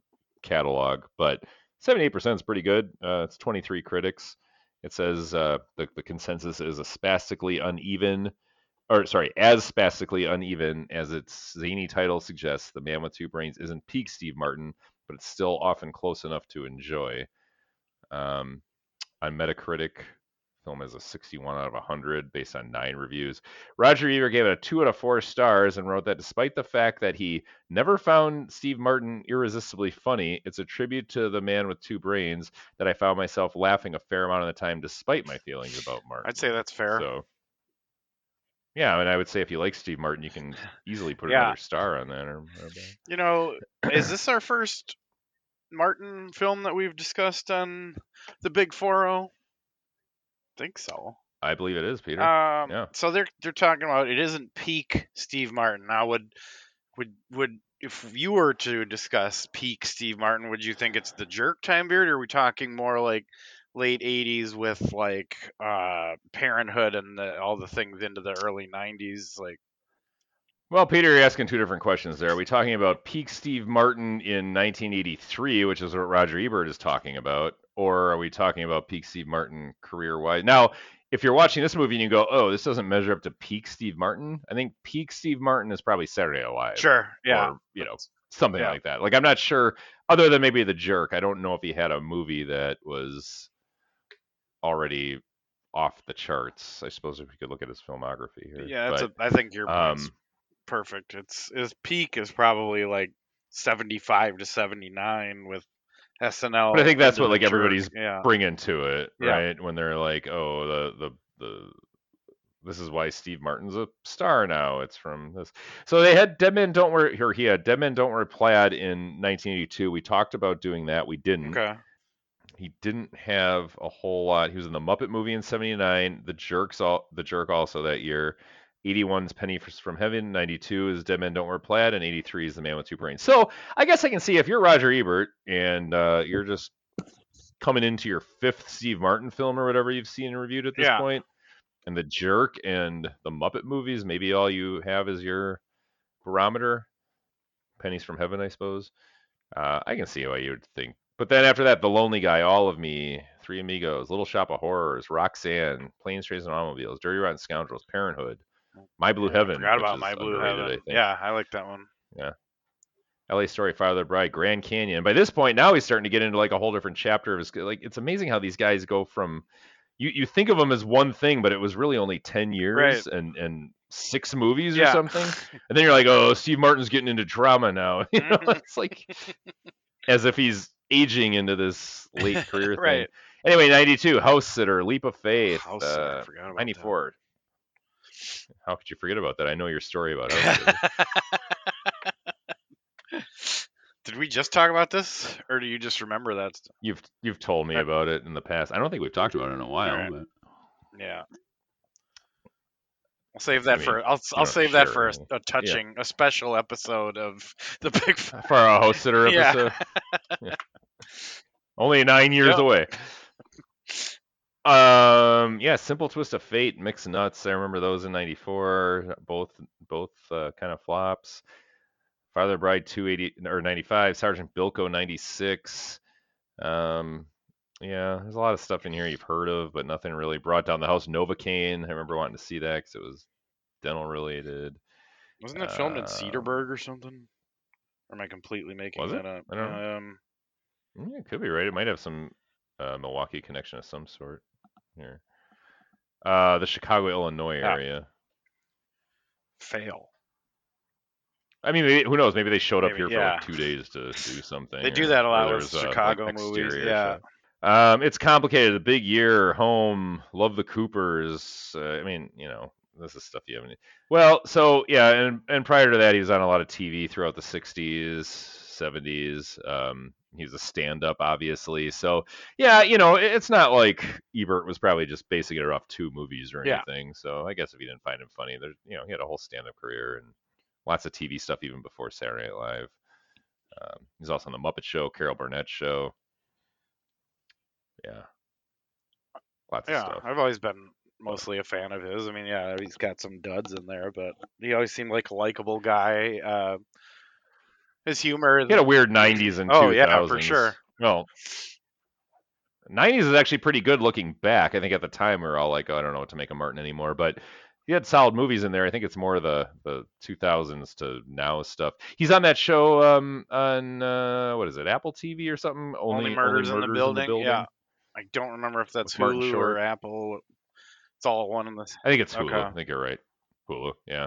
catalog. But 78% is pretty good. Uh, it's 23 critics. It says uh, the the consensus is a spastically uneven, or sorry, as spastically uneven as its zany title suggests. The Man with Two Brains isn't peak Steve Martin, but it's still often close enough to enjoy. Um, on Metacritic, film has a 61 out of 100 based on nine reviews. Roger Ebert gave it a two out of four stars and wrote that despite the fact that he never found Steve Martin irresistibly funny, it's a tribute to the man with two brains that I found myself laughing a fair amount of the time despite my feelings about Martin. I'd say that's fair. So, yeah, I mean, I would say if you like Steve Martin, you can easily put Yeah. another star on that. Or, or You know, is this our first Martin film that we've discussed on the Big Four O? Think so. I believe it is, Peter. Um, Yeah. So they're they're talking about it isn't peak Steve Martin. Now would would would if you were to discuss peak Steve Martin, would you think it's the Jerk time period, or are we talking more like late '80s with like uh, Parenthood and the, all the things into the early '90s? Like, Well, Peter, you're asking two different questions there. Are we talking about peak Steve Martin in 1983, which is what Roger Ebert is talking about, or are we talking about peak Steve Martin career-wise? Now, if you're watching this movie and you go, "Oh, this doesn't measure up to peak Steve Martin," I think peak Steve Martin is probably Saturday Night Live. Sure. Yeah. Or, you know, something Yeah. like that. Like I'm not sure, other than maybe The Jerk. I don't know if he had a movie that was already off the charts. I suppose if we could look at his filmography here. Yeah, that's but, a, I think your um, perfect. It's his peak is probably like 75 to 79 with SNL. But I think that's what, like, jerk. everybody's yeah. bring into it, Yeah. right? When they're like, "Oh, the the the this is why Steve Martin's a star now. It's from this." So they had Dead Men Don't Wear here. He had Dead Men Don't Wear Plaid in 1982. We talked about doing that. We didn't. Okay. He didn't have a whole lot. He was in the Muppet movie in '79. The Jerks, all the Jerk also that year. 81's Penny from Heaven. 92 is Dead Men Don't Wear Plaid, and 83 is The Man with Two Brains. So I guess I can see if you're Roger Ebert and uh, you're just coming into your fifth Steve Martin film or whatever you've seen and reviewed at this Yeah. point, and The Jerk and the Muppet movies, maybe all you have is your barometer. Pennies from Heaven, I suppose. Uh, I can see why you would think. But then after that, The Lonely Guy, All of Me, Three Amigos, Little Shop of Horrors, Roxanne, Planes, Trains, and Automobiles, Dirty Rotten Scoundrels, Parenthood, My Blue Yeah, I Heaven. Forgot about My Blue Heaven. I. Yeah, I like that one. Yeah. LA Story, Father Bride, Grand Canyon. By this point, now he's starting to get into like a whole different chapter of his. Like it's amazing how these guys go from. You, you think of them as one thing, but it was really only ten years and and six movies or something. And then you're like, oh, Steve Martin's getting into drama now. You know, Mhm. it's like as if he's aging into this late career thing. Right. Anyway, 92, House Sitter, Leap of Faith, House Sitter, I uh, forgot about 94. How could you forget about that? I know your story about that. Did we just talk about this, or do you just remember that? You've you've told me about it in the past. I don't think we've talked about it in a while. Alright. But Yeah. I'll save that mean, for I'll I'll save that for a, a touching a special episode of the Big for a House Sitter Yeah. episode. Yeah. Only nine years Yep. away. Um, yeah, Simple Twist of Fate, Mixed Nuts. I remember those in '94. Both both uh, kind of flops. Father Bride 280 or 95. Sergeant Bilko 96. Um, yeah, there's a lot of stuff in here you've heard of, but nothing really brought down the house. Novocaine. I remember wanting to see that because it was dental related. Wasn't that filmed in Um, Cedarburg or something? Or am I completely making Was it? up? I don't know. Um, Yeah, it could be right. It might have some uh, Milwaukee connection of some sort here. Uh, the Chicago, Illinois Ah. area. fail. I mean, maybe, who knows? Maybe they showed up Maybe, here for like two days to do something. They do that a lot with uh, like, Chicago movies, yeah. Um, it's complicated. A big year, home, love the Coopers. Uh, I mean, you know, this is stuff you haven't. Well, so yeah, and and prior to that, he was on a lot of TV throughout the '60s, '70s. Um, he's a stand-up, obviously. So yeah, you know, it's not like Ebert was probably just basing it off two movies or Yeah. anything. So I guess if you didn't find him funny, there's you know, he had a whole stand-up career and lots of TV stuff even before Saturday Night Live. Um, he's also on the Muppet Show, Carol Burnett Show. Yeah, lots of Yeah, stuff. I've always been mostly a fan of his. I mean, yeah, he's got some duds in there, but he always seemed like a likable guy. Uh, his humor. He had a weird '90s and 2000s. Oh, yeah, for sure. Well, '90s is actually pretty good looking back. I think at the time we were all like, oh, I don't know what to make of Martin anymore, but he had solid movies in there. I think it's more the the 2000s to now stuff. He's on that show um, on uh, what is it, Apple TV or something? Only, murders, in, the building. Yeah, I don't remember if that's With Hulu or Apple. It's all one in this. I think it's Hulu. Okay. I think you're right. Hulu. Yeah.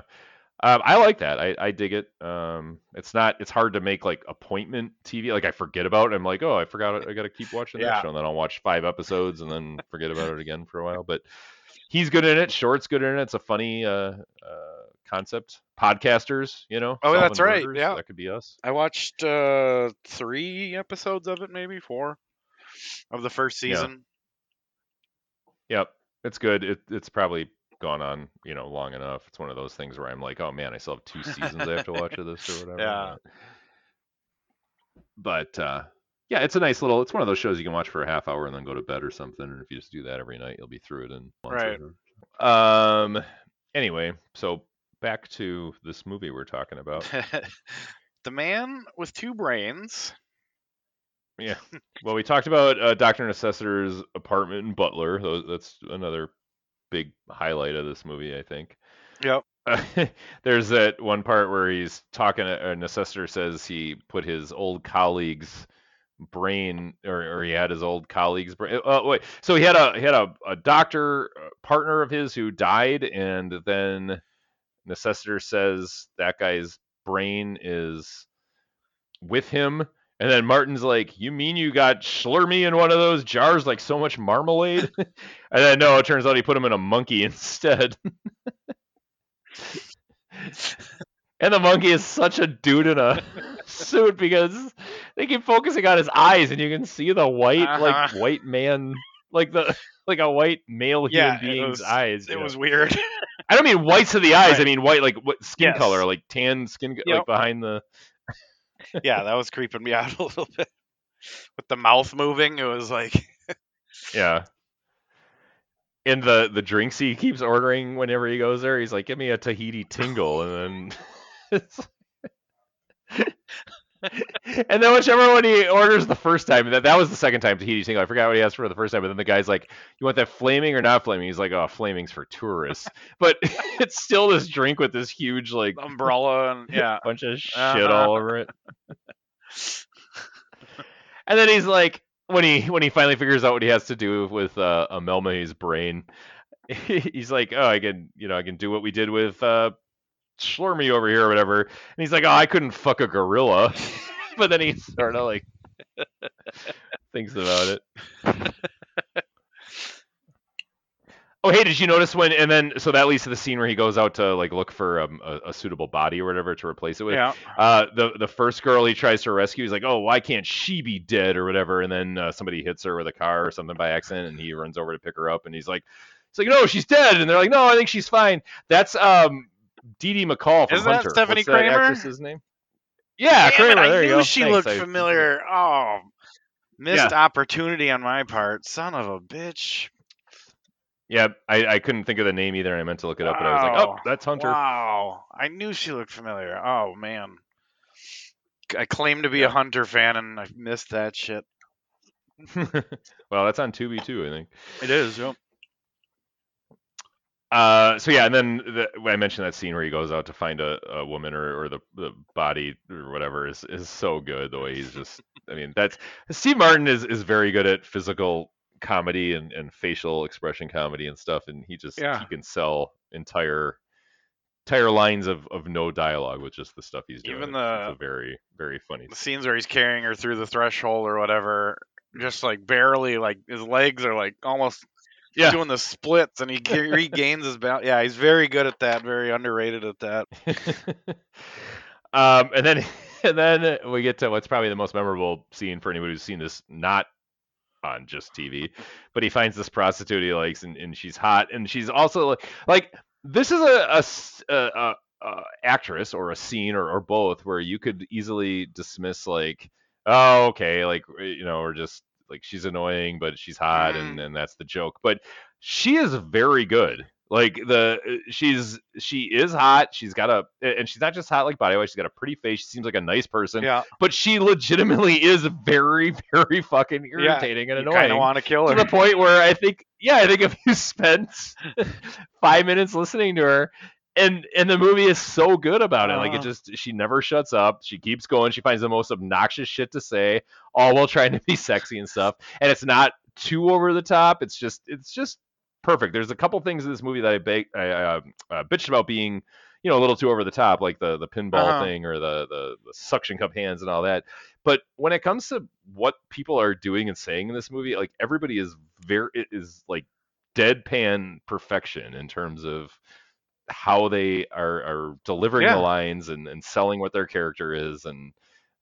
Um, I like that. I, I dig it. Um, it's not. It's hard to make like appointment TV. Like I forget about. it. I'm like, oh, I forgot. it. I got to keep watching that show, and then I'll watch five episodes and then forget about it again for a while. But he's good in it. Short's good in it. It's a funny uh, uh, concept. Podcasters, you know. Oh, that's right, murders, yeah. that could be us. I watched uh three episodes of it, maybe four of the first season. Yeah. season. Yep, it's good. It, it's probably gone on, you know, long enough. It's one of those things where I'm like, oh man, I still have two seasons I have to watch of this or whatever. Yeah. But uh, yeah, it's a nice little. It's one of those shows you can watch for a half hour and then go to bed or something. And if you just do that every night, you'll be through it in Right. Um. Anyway, so back to this movie we're talking about. the man with two brains. Yeah. Well, we talked about uh, Doctor Necessiter's apartment in Butler. That's another big highlight of this movie, I think. Yep. Uh, there's that one part where he's talking. Uh, Necessiter says he put his old colleague's brain, or, or he had his old colleague's brain. Uh, wait, so he had a he had a, a doctor uh, partner of his who died, and then Necessiter says that guy's brain is with him. And then Martin's like, "You mean you got Schlurmy in one of those jars, like so much marmalade?" and then no, it turns out he put him in a monkey instead. and the monkey is such a dude in a suit because they keep focusing on his eyes, and you can see the white, like Uh-huh. white man, like the like a white male Yeah, human being's was- eyes. It know? was weird. I don't mean whites of the eyes. I mean white, like what skin Yes. color, like tan skin, like behind the. Yeah, that was creeping me out a little bit. With the mouth moving, it was like Yeah. And the the drinks he keeps ordering whenever he goes there, he's like, "Give me a Tahiti tingle," and then. and then whichever one he orders the first time, that that was the second time Tahiti tingle. I forgot what he asked for the first time, but then the guy's like, "You want that flaming or not flaming?" He's like, "Oh, flaming's for tourists," but it's still this drink with this huge like umbrella and yeah. bunch of shit Uh-huh. all over it. and then he's like, when he when he finally figures out what he has to do with uh, Amelma's brain, he's like, oh, I can you know I can do what we did with uh, Schlurmy over here or whatever. And he's like, oh, I couldn't fuck a gorilla. but then he sort of like thinks about it. Oh, hey, did you notice when? And then, so that leads to the scene where he goes out to like look for um, a, a suitable body or whatever to replace it with. Yeah. Uh, the the first girl he tries to rescue, he's like, "Oh, why can't she be dead or whatever?" And then uh, somebody hits her with a car or something by accident, and he runs over to pick her up, and he's like, It's like, no, she's dead," and they're like, "No, I think she's fine." That's um, Dee Dee McCall from Hunter. Isn't that Stepfanie What's that Kramer? actress's name? Yeah, Damn Kramer. it, I there you knew go. she Thanks, looked I- familiar. Oh, missed opportunity on my part. Son of a bitch. Yeah, I, I couldn't think of the name either. and I meant to look it up, but I was like, "Oh, that's Hunter." Wow. I knew she looked familiar. Oh man. I claim to be Yeah. a Hunter fan and I missed that shit. well, that's on Tubi too, I think. It is, yep. Uh, so yeah, and then the, I mentioned that scene where he goes out to find a, a woman or, or the, the body or whatever is, is so good. The way he's just, I mean, that's Steve Martin is, is very good at physical comedy and, and facial expression comedy and stuff, and he just Yeah. he can sell entire entire lines of, of no dialogue with just the stuff he's doing. Even the- it's a very very funny. The scenes where he's carrying her through the threshold or whatever, just like barely, like his legs are like almost Yeah. doing the splits and he regains his balance. Yeah, he's very good at that, very underrated at that. um, and then and then we get to what's probably the most memorable scene for anybody who's seen this not on just TV, but he finds this prostitute he likes and, and she's hot and she's also like, like this is a, a- a- a actress or a scene or, or both where you could easily dismiss like oh okay like you know or just like she's annoying but she's hot and, and that's the joke but she is very good like the uh, she's she is hot she's got a and she's not just hot like body wise she's got a pretty face she seems like a nice person Yeah, but she legitimately is very very fucking Yeah, irritating and you kind annoying of want to kill her. to the point where I think, yeah, I think if you spent five minutes listening to her, and and the movie is so good about it, like it Uh-huh. just she never shuts up. She keeps going. She finds the most obnoxious shit to say, all while trying to be sexy and stuff. And it's not too over the top. It's just it's just perfect. There's a couple things in this movie that I, ba- I uh, uh, bitched about being. You know, a little too over the top, like the the pinball Uh-huh. thing or the, the the suction cup hands and all that. But when it comes to what people are doing and saying in this movie, like everybody is very is like deadpan perfection in terms of how they are, are delivering Yeah. the lines and, and selling what their character is and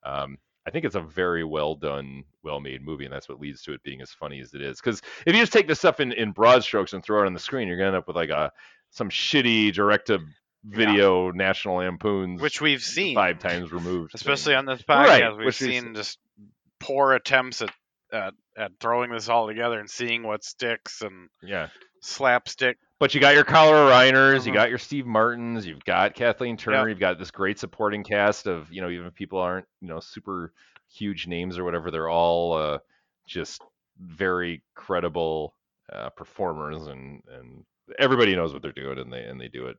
um, I think it's a very well done, well made movie, and that's what leads to it being as funny as it is. Because if you just take this stuff in, in broad strokes and throw it on the screen, you're gonna end up with like a some shitty direct to video National Lampoons, which we've seen, five times removed, especially on this Right, podcast. we've which we've seen just poor attempts at, at at throwing this all together and seeing what sticks. And yeah. Slapstick. But you got your Carl Reiners, you Mhm. got your Steve Martins, you've got Kathleen Turner, you've got this great supporting cast of you know even if people aren't you know super huge names or whatever, they're all uh, just very credible uh, performers and and everybody knows what they're doing and they and they do it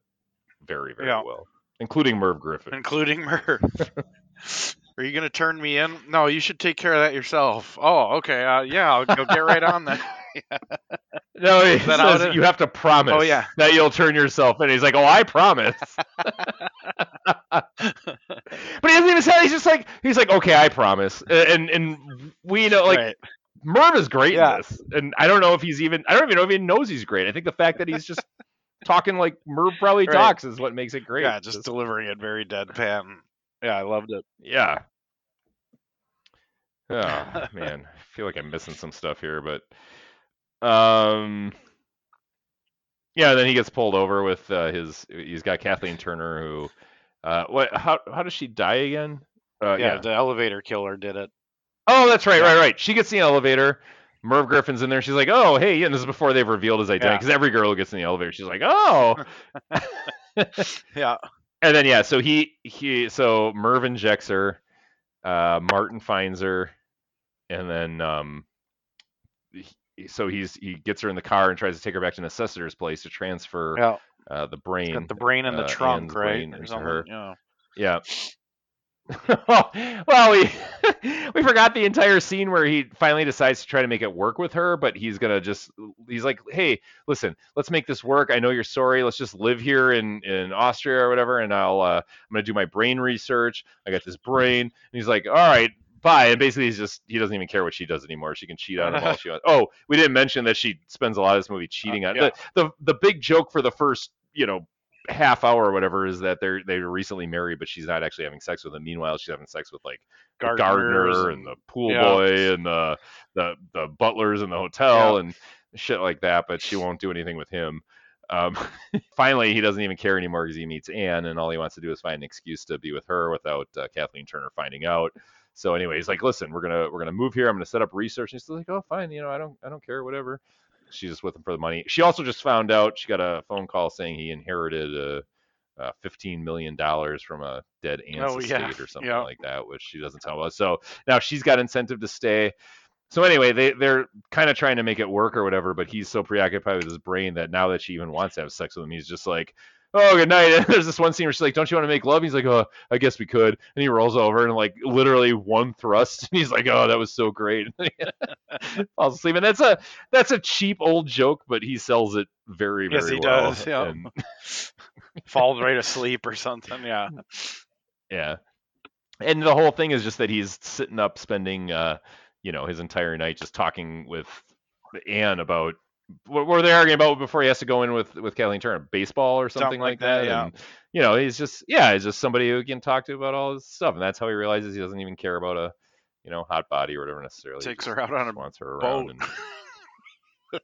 very very Yeah. well, including Merv Griffin. including Merv. Are you going to turn me in? No, you should take care of that yourself. Oh, okay. Uh, yeah, I'll go get right on that. No, he says you have to promise Oh, yeah. that you'll turn yourself in. He's like, oh, I promise. but he doesn't even say. He's just like, he's like, okay, I promise. And and we know, like, right. Merv is great Yeah. in this, and I don't know if he's even. I don't even know if he knows he's great. I think the fact that he's just talking like Merv probably Right. talks is what makes it great. Yeah, just delivering it very deadpan. Yeah, I loved it. yeah. Oh man, I feel like I'm missing some stuff here, but um, yeah. Then he gets pulled over with uh, his. He's got Kathleen Turner, who, uh, what? How how does she die again? Uh, yeah, yeah. the elevator killer did it. Oh, that's right, Yeah. right, right. She gets in the elevator. Merv Griffin's in there. She's like, "Oh, hey," and this is before they've revealed his identity. Yeah. Because every girl who gets in the elevator, she's like, "Oh." Yeah, and then yeah, so he he so Merv injects her, uh, Martin finds her, and then um, so he's he gets her in the car and tries to take her back to Necessiter's place to transfer yeah. uh, the brain. Got the brain in the uh, trunk, right? into her. Yeah. Yeah. well, we we forgot the entire scene where he finally decides to try to make it work with her, but he's gonna just he's like, hey, listen, let's make this work. I know you're sorry. Let's just live here in in Austria or whatever, and I'll uh, I'm gonna do my brain research. I got this brain, and he's like, all right. Bye. And basically, he's just, he doesn't even care what she does anymore. She can cheat on him all she wants. Oh, we didn't mention that she spends a lot of this movie cheating on yeah. the, the, the big joke for the first, you know, half hour or whatever is that they're they were recently married, but she's not actually having sex with him. Meanwhile, she's having sex with like the Gardeners gardener and the pool yeah. boy and the the the butlers in the hotel and shit like that. But she won't do anything with him. Um, finally, he doesn't even care anymore because he meets Anne, and all he wants to do is find an excuse to be with her without uh, Kathleen Turner finding out. So anyway, he's like, "Listen, we're gonna we're gonna move here. I'm gonna set up research." And he's like, "Oh, fine. You know, I don't I don't care. Whatever." She's just with him for the money. She also just found out she got a phone call saying he inherited uh, uh, fifteen million dollars from a dead aunt's Oh, estate yeah. or something Yeah. like that, which she doesn't tell us. So now she's got incentive to stay. So anyway, they they're kind of trying to make it work or whatever, but he's so preoccupied with his brain that now that she even wants to have sex with him, he's just like, "Oh, good night." And there's this one scene where she's like, "Don't you want to make love?" He's like, "Oh, I guess we could." And he rolls over and like literally one thrust, and he's like, "Oh, that was so great." Falls asleep, and that's a that's a cheap old joke, but he sells it very very Yes, he well. does, yeah. And- Falls right asleep or something. Yeah. Yeah. And the whole thing is just that he's sitting up spending uh you know his entire night just talking with Anne about what were they arguing about before he has to go in with with Kathleen Turner? Baseball or something, Something like like that, that. yeah. And you know, he's just yeah, he's just somebody who can talk to about all this stuff. And that's how he realizes he doesn't even care about a you know, hot body or whatever necessarily. Takes her out on a wants her around boat. and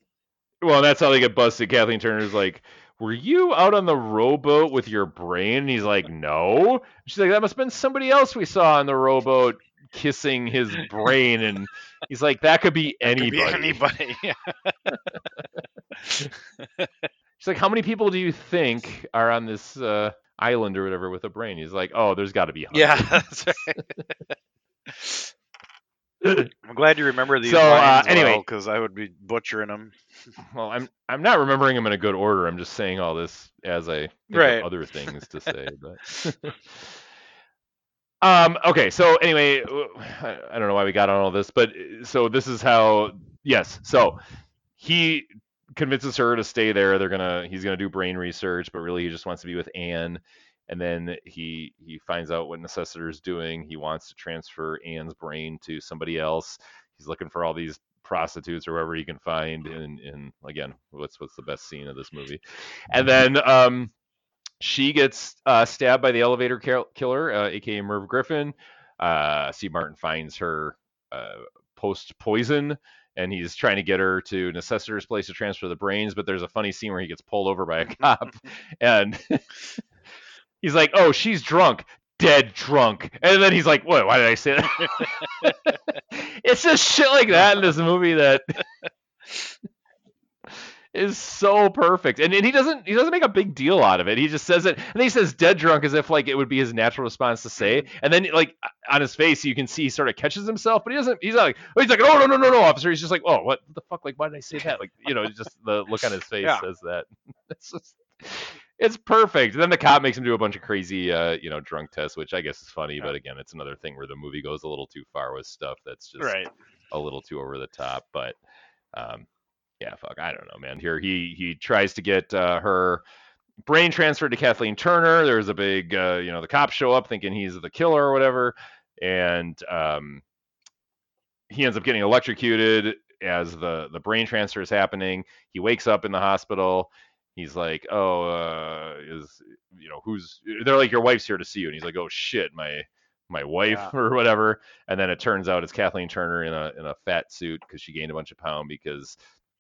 well, that's how they get busted. Kathleen Turner's like, "Were you out on the rowboat with your brain?" And he's like, "No." She's like, "That must have been somebody else we saw on the rowboat kissing his brain." And he's like, "That could be Could anybody." be anybody. She's like, "How many people do you think are on this uh, island or whatever with a brain?" He's like, "Oh, there's got to be." hundreds." Yeah, that's right. I'm glad you remember these So, uh, anyway. because I would be butchering them. Well, I'm I'm not remembering them in a good order. I'm just saying all this as I Right. other things to say. But um, okay. So anyway, I don't know why we got on all this, but so this is how. Yes. So he convinces her to stay there. They're gonna he's gonna do brain research, but really he just wants to be with Anne. And then he he finds out what Necessiter is doing. He wants to transfer Anne's brain to somebody else. He's looking for all these prostitutes or wherever he can find. And in again, what's what's the best scene of this movie? And then um, she gets uh, stabbed by the elevator kill- killer, uh, aka Merv Griffin. Uh, Steve Martin finds her uh, post poison, and he's trying to get her to Necessiter's place to transfer the brains. But there's a funny scene where he gets pulled over by a cop, and he's like, "Oh, she's drunk." Dead drunk, and then he's like, "What? Why did I say that?" it's just shit like that in this movie that is so perfect, and, and he doesn't he doesn't make a big deal out of it. He just says it, and he says "dead drunk" as if like it would be his natural response to say, and then like on his face you can see he sort of catches himself, but he doesn't. He's not like oh, he's like oh no no no no officer. He's just like oh what the fuck like why did I say that like you know just the look on his face Yeah. says that. it's just it's perfect. And then the cop makes him do a bunch of crazy uh you know drunk tests, which I guess is funny, Yeah. but again it's another thing where the movie goes a little too far with stuff that's just Right. a little too over the top. But um, yeah, fuck, I don't know, man. Here he he tries to get uh, her brain transferred to Kathleen Turner. There's a big, uh, you know, the cops show up thinking he's the killer or whatever, and um, he ends up getting electrocuted as the the brain transfer is happening. He wakes up in the hospital. He's like, "Oh, uh, is you know who's?" They're like, "Your wife's here to see you," and he's like, "Oh shit, my my wife Yeah. or whatever." And then it turns out it's Kathleen Turner in a in a fat suit because she gained a bunch of pound because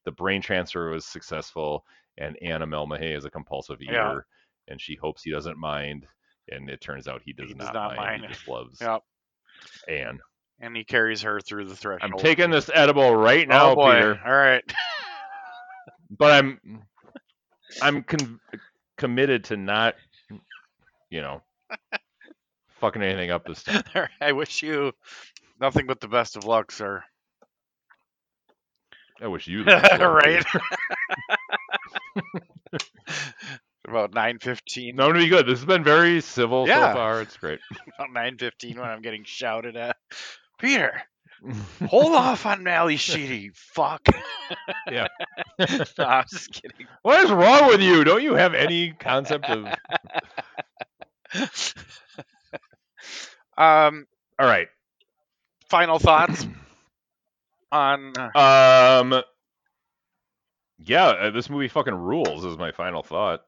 the brain transfer was successful, and Anne Uumellmahaye is a compulsive eater, Yeah. and she hopes he doesn't mind. And it turns out he does, He does not, not mind. mind. He just loves Yep. Anne. And he carries her through the threshold. I'm taking this edible right oh, now, oh boy. Peter. All right. but I'm I'm con- committed to not, you know, fucking anything up this time. I wish you nothing but the best of luck, sir. I wish you right. About nine fifteen. No, I'm gonna be good. This has been very civil Yeah. so far. It's great. About nine fifteen when I'm getting shouted at. Peter, hold off on Mally Sheedy, fuck. Yeah. no, I'm just kidding. what is wrong with you? Don't you have any concept of? Um, All right. final thoughts on uh, Um. Yeah, uh, this movie fucking rules. Is my final thought.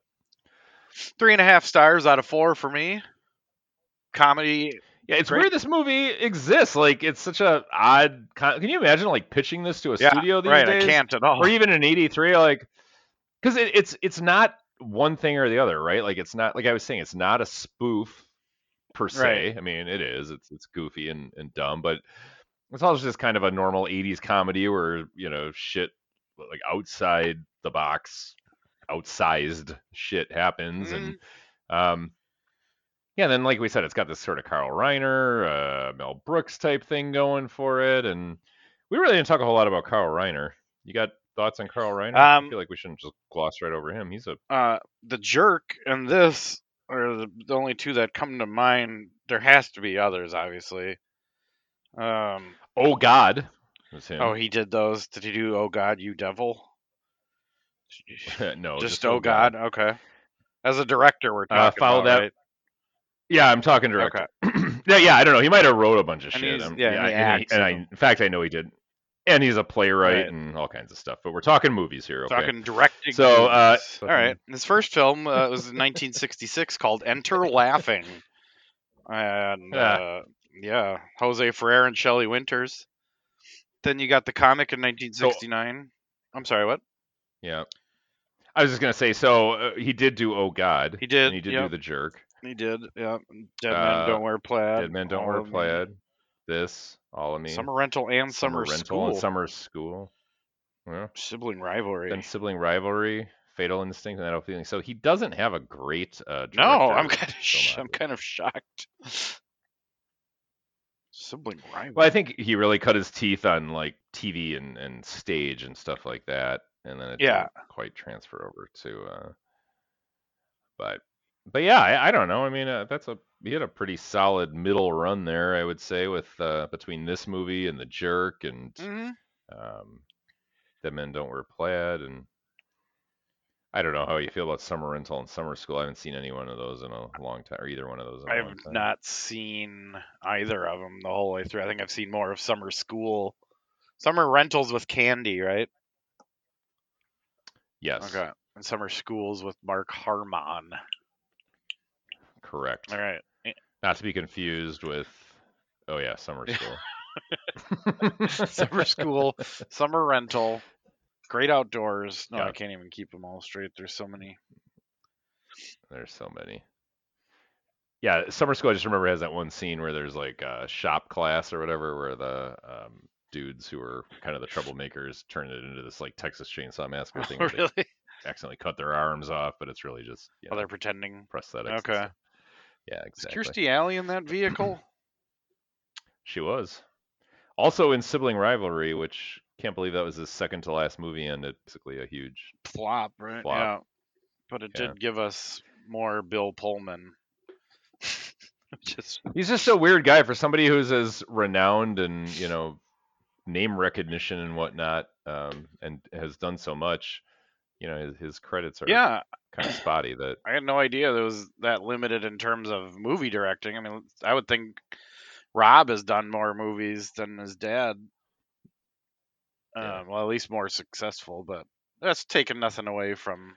three and a half stars out of four for me. Comedy. Yeah, it's Great. weird this movie exists. Like, it's such a odd. Con- Can you imagine like pitching this to a Yeah, studio these right. days? I can't at all. or even in 83 like because it, it's it's not one thing or the other right like it's not like i was saying it's not a spoof per se Right. i mean it is it's it's goofy and, and dumb but it's also just kind of a normal 80s comedy where you know shit like outside the box outsized shit happens and um yeah then like we said it's got this sort of carl reiner uh mel brooks type thing going for it and we really didn't talk a whole lot about carl reiner you got thoughts on carl reiner i Um, feel like we shouldn't just gloss right over him he's a uh, the jerk and this are the only two that come to mind. There has to be others, obviously. Um, oh god oh, he did those. Did he do "Oh God, You Devil"? no just, "Oh God. Okay. As a director, we're talking Uh, follow about, that right? yeah i'm talking director Okay. yeah, yeah, I don't know. He might have wrote a bunch of And shit. Um, yeah, and he and, acts and in I, in fact, I know he did. And he's a playwright Right. and all kinds of stuff. But we're talking movies here, okay? Talking directing. So, uh, all right. His first film uh, was in 1966 called Enter Laughing, and Yeah. uh, yeah, Jose Ferrer and Shelley Winters. Then you got the comic in 1969. I'm sorry, what? Yeah. I was just gonna say, so uh, he did do Oh God. He did, And he did yep. do the Jerk. He did. Yeah, Dead Uh, Men Don't Wear Plaid. Dead Men Don't Wear of Me, Plaid. This, all of me. Summer Rental and Summer, rental School. and summer school. Yeah. Sibling rivalry. Then sibling rivalry, fatal instinct, and that feeling. So he doesn't have a great uh, no, I'm kind of sh- I'm kind of shocked. Sibling rivalry. Well, I think he really cut his teeth on like TV and, and stage and stuff like that, and then it Yeah. didn't quite transfer over to. Uh, but but yeah, I, I don't know. I mean, uh, that's a he had a pretty solid middle run there, I would say, with uh, between this movie and The Jerk and Mhm. um, Dead Men Don't Wear Plaid, and I don't know how you feel about Summer Rental and Summer School. I haven't seen any one of those in a long time, or either one of those in a I long have not seen either of them the whole way through. I think I've seen more of Summer School, Summer Rentals with Candy, right? Yes, Okay, and Summer Schools with Mark Harmon. correct. All right, eh. Not to be confused with, oh yeah, summer school. Summer School, Summer Rental, Great Outdoors. No, I can't even keep them all straight. There's so many. There's so many. Yeah, summer school. I just remember has that one scene where there's like a shop class or whatever, where the um, dudes who are kind of the troublemakers turn it into this like Texas Chainsaw Massacre thing. Oh, really? accidentally cut their arms off, but it's really just you Oh, they're pretending. prosthetics. Okay. Yeah, Is exactly. Kirstie Alley in that vehicle? She was. Also in Sibling Rivalry, which can't believe that was his second to last movie and it's basically a huge Flop, right? Flop. Yeah. But it Yeah. did give us more Bill Pullman. Just He's just a weird guy for somebody who's as renowned and you know name recognition and whatnot, um, and has done so much. You know, his, his credits are yeah, kind of spotty. That I had no idea there was that limited in terms of movie directing. I mean, I would think Rob has done more movies than his dad. Yeah. Um, well, at least more successful, but that's taking nothing away from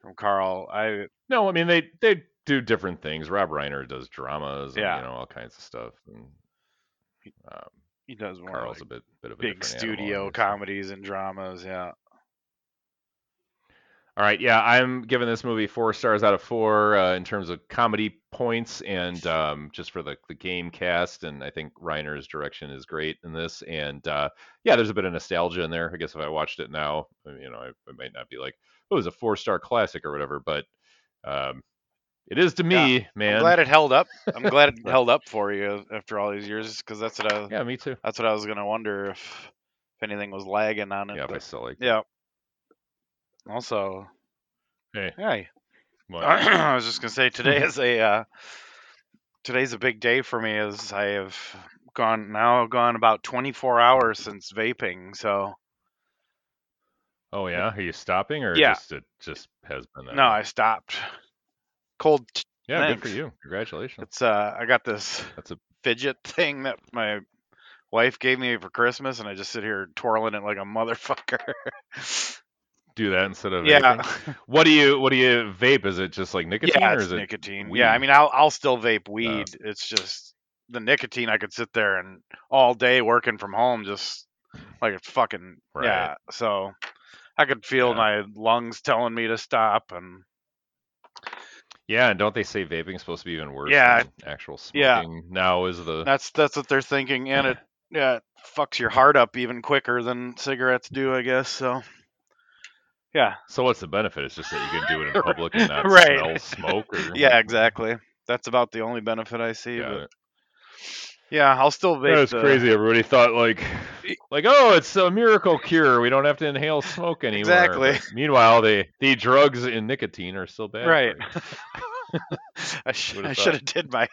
from Carl. I no, I mean they they do different things. Rob Reiner does dramas and Yeah. you know all kinds of stuff, and um, he does more Carl's like a bit bit of a big different animal, studio comedies and dramas. Yeah. All right, yeah, I'm giving this movie four stars out of four uh, in terms of comedy points and um, just for the, the game cast. And I think Reiner's direction is great in this. And uh, yeah, there's a bit of nostalgia in there. I guess if I watched it now, you know, I, I might not be like, oh, it was a four star classic or whatever, but um, it is to me, man. I'm glad it held up. I'm glad it held up for you after all these years, because that's what I yeah, me too. that's what I was gonna wonder if if anything was lagging on it. Yeah, if I still like. yeah. Also, Hey, hey. I was just gonna say today is a uh, today's a big day for me as I have gone now gone about 24 hours since vaping. So oh yeah, are you stopping or Yeah. just it just has been no? I stopped. Cold. t- yeah, good for you. Congratulations. It's uh, I got this That's a fidget thing that my wife gave me for Christmas, and I just sit here twirling it like a motherfucker. do that instead of yeah, vaping? What do you what do you vape? Is it just like nicotine yeah, or is it nicotine. Yeah, I mean, I'll I'll still vape oh. weed. It's just the nicotine. I could sit there and all day working from home, just like it's fucking Right. yeah. So I could feel Yeah. my lungs telling me to stop, and Yeah, and don't they say vaping's supposed to be even worse Yeah. than actual Yeah. smoking? Now is the that's that's what they're thinking, and it yeah it fucks your heart up even quicker than cigarettes do, I guess. So yeah, so what's the benefit? It's just that you can do it in public and not Right. smell smoke or yeah, exactly. That's about the only benefit I see. Got but it. yeah, I'll still vape. That's the- crazy. Everybody thought like like oh, it's a miracle cure. We don't have to inhale smoke anymore. Exactly. But meanwhile, the the drugs in nicotine are still bad. Right. I, sh- I should have did my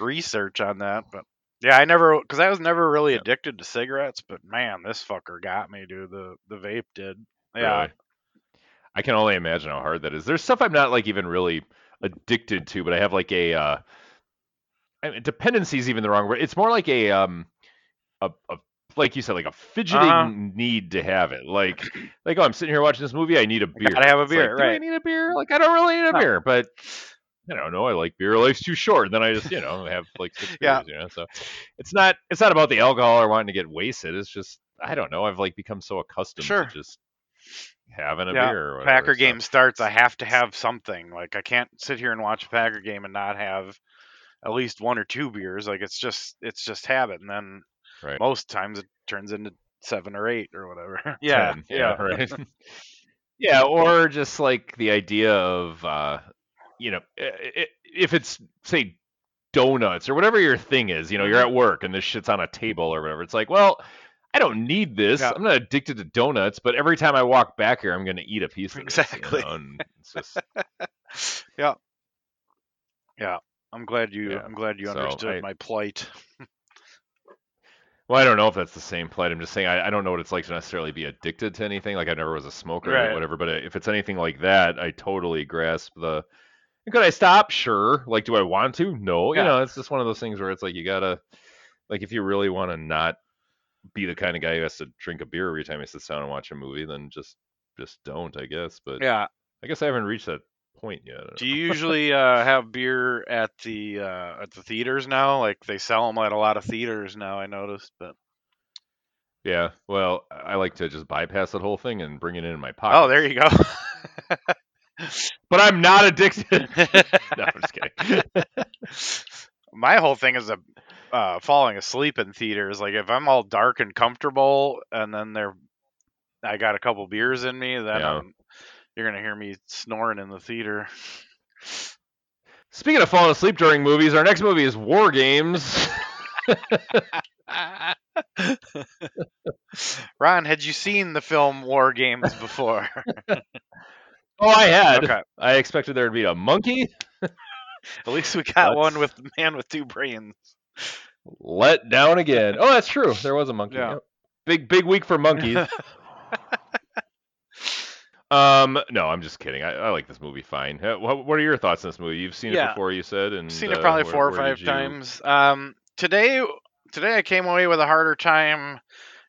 research on that, but yeah, I never because I was never really Yeah. addicted to cigarettes, but man, this fucker got me, dude. The the vape did. Yeah, Really. I can only imagine how hard that is. There's stuff I'm not like even really addicted to, but I have like a uh I mean, dependency is even the wrong word. It's more like a um a, a like you said, like a fidgeting Uh-huh. need to have it. Like like oh, I'm sitting here watching this movie. I need a beer. gotta have a It's like, beer, Do I right. need a beer? Like I don't really need a No. beer, but I don't know. I like beer. Life's too short. And then I just you know have like six Yeah. beers. You know, so it's not it's not about the alcohol or wanting to get wasted. It's just I don't know. I've like become so accustomed Sure. to just having a Yeah, beer. Or whatever, Packer so- game starts. I have to have something. Like I can't sit here and watch a Packer game and not have at least one or two beers. Like it's just it's just habit, and then Right. most times it turns into seven or eight or whatever. yeah, 10, yeah, right. yeah, or just like the idea of, uh, you know, i- i- if it's say donuts or whatever your thing is, you know, you're Mm-hmm. at work and this shit's on a table or whatever. It's like, well, I don't need this. Yeah. I'm not addicted to donuts, but every time I walk back here, I'm going to eat a piece of this, you Exactly. know, just, yeah, yeah. I'm glad you. Yeah, I'm glad you so understood I- my plight. well, I don't know if that's the same plight. I'm just saying I, I don't know what it's like to necessarily be addicted to anything. Like I never was a smoker Right. or whatever, but if it's anything like that, I totally grasp the. Could I stop? Sure. Like, do I want to? No. Yeah. You know, it's just one of those things where it's like you gotta, like, if you really want to not be the kind of guy who has to drink a beer every time he sits down and watch a movie, then just just don't, I guess. But Yeah. I guess I haven't reached that point yet. Do you usually uh, have beer at the uh, at the theaters now? Like they sell them at a lot of theaters now. I noticed, but Yeah. Well, I like to just bypass that whole thing and bring it in my pocket. oh, there you go. But I'm not addicted. no, I'm just kidding. My whole thing is a uh, falling asleep in theaters. Like if I'm all dark and comfortable, and then they're, I got a couple beers in me, then Yeah. You're gonna hear me snoring in the theater. Speaking of falling asleep during movies, our next movie is War Games. Ron, had you seen the film War Games before? oh, I had. okay, I expected there to be a monkey. at least we got one Let's- with man with two brains. Let down again. Oh, that's true. There was a monkey. Yeah. Yep. Big big week for monkeys. um, no, I'm just kidding. I, I like this movie fine. Uh, What, what are your thoughts on this movie? You've seen it before, you said, and seen it uh, probably where- four or where five did you- times. Um, today, today I came away with a harder time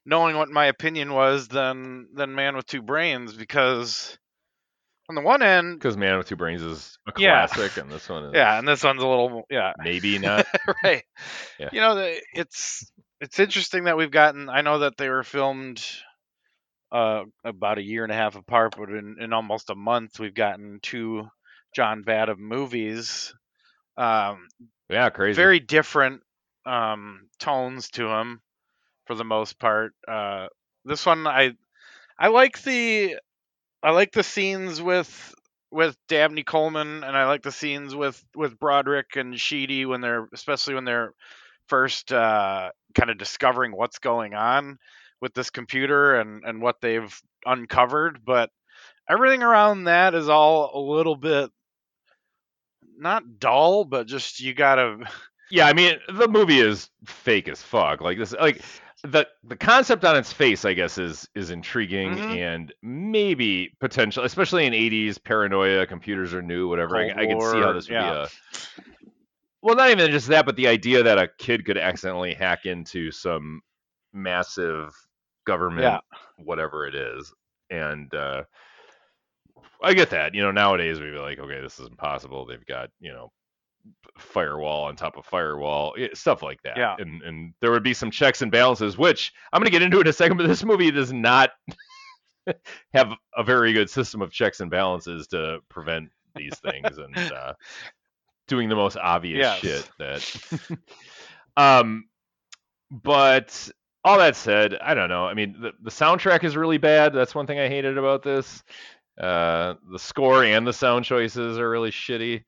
knowing what my opinion was than than Man with Two Brains because on the one end, Because Man with Two Brains is a Yeah. classic, and this one is yeah, and this one's a little yeah, maybe not. right. Yeah. You know, it's it's interesting that we've gotten. I know that they were filmed uh, about a year and a half apart, but in, in almost a month, we've gotten two John Badham movies. Um, Yeah, crazy. very different um, tones to them for the most part. Uh, this one, I I like the I like the scenes with with Dabney Coleman, and I like the scenes with with Broderick and Sheedy when they're especially when they're first uh, kind of discovering what's going on with this computer and and what they've uncovered. But everything around that is all a little bit not dull, but just you gotta Yeah, I mean the movie is fake as fuck. Like this, like the the concept on its face, I guess, is is intriguing Mhm. and maybe potential, especially in '80s paranoia. Computers are new, whatever. I, I can see how this would yeah. be a. Well, not even just that, but the idea that a kid could accidentally hack into some massive government, Yeah. whatever it is, and uh, I get that. You know, nowadays we'd be like, okay, this is impossible. They've got you know firewall on top of firewall, stuff like that. Yeah. And and there would be some checks and balances, which I'm going to get into in a second. But this movie does not have a very good system of checks and balances to prevent these things and uh, doing the most obvious Yes. shit that. um, but all that said, I don't know. I mean, the, the soundtrack is really bad. That's one thing I hated about this. Uh, the score and the sound choices are really shitty.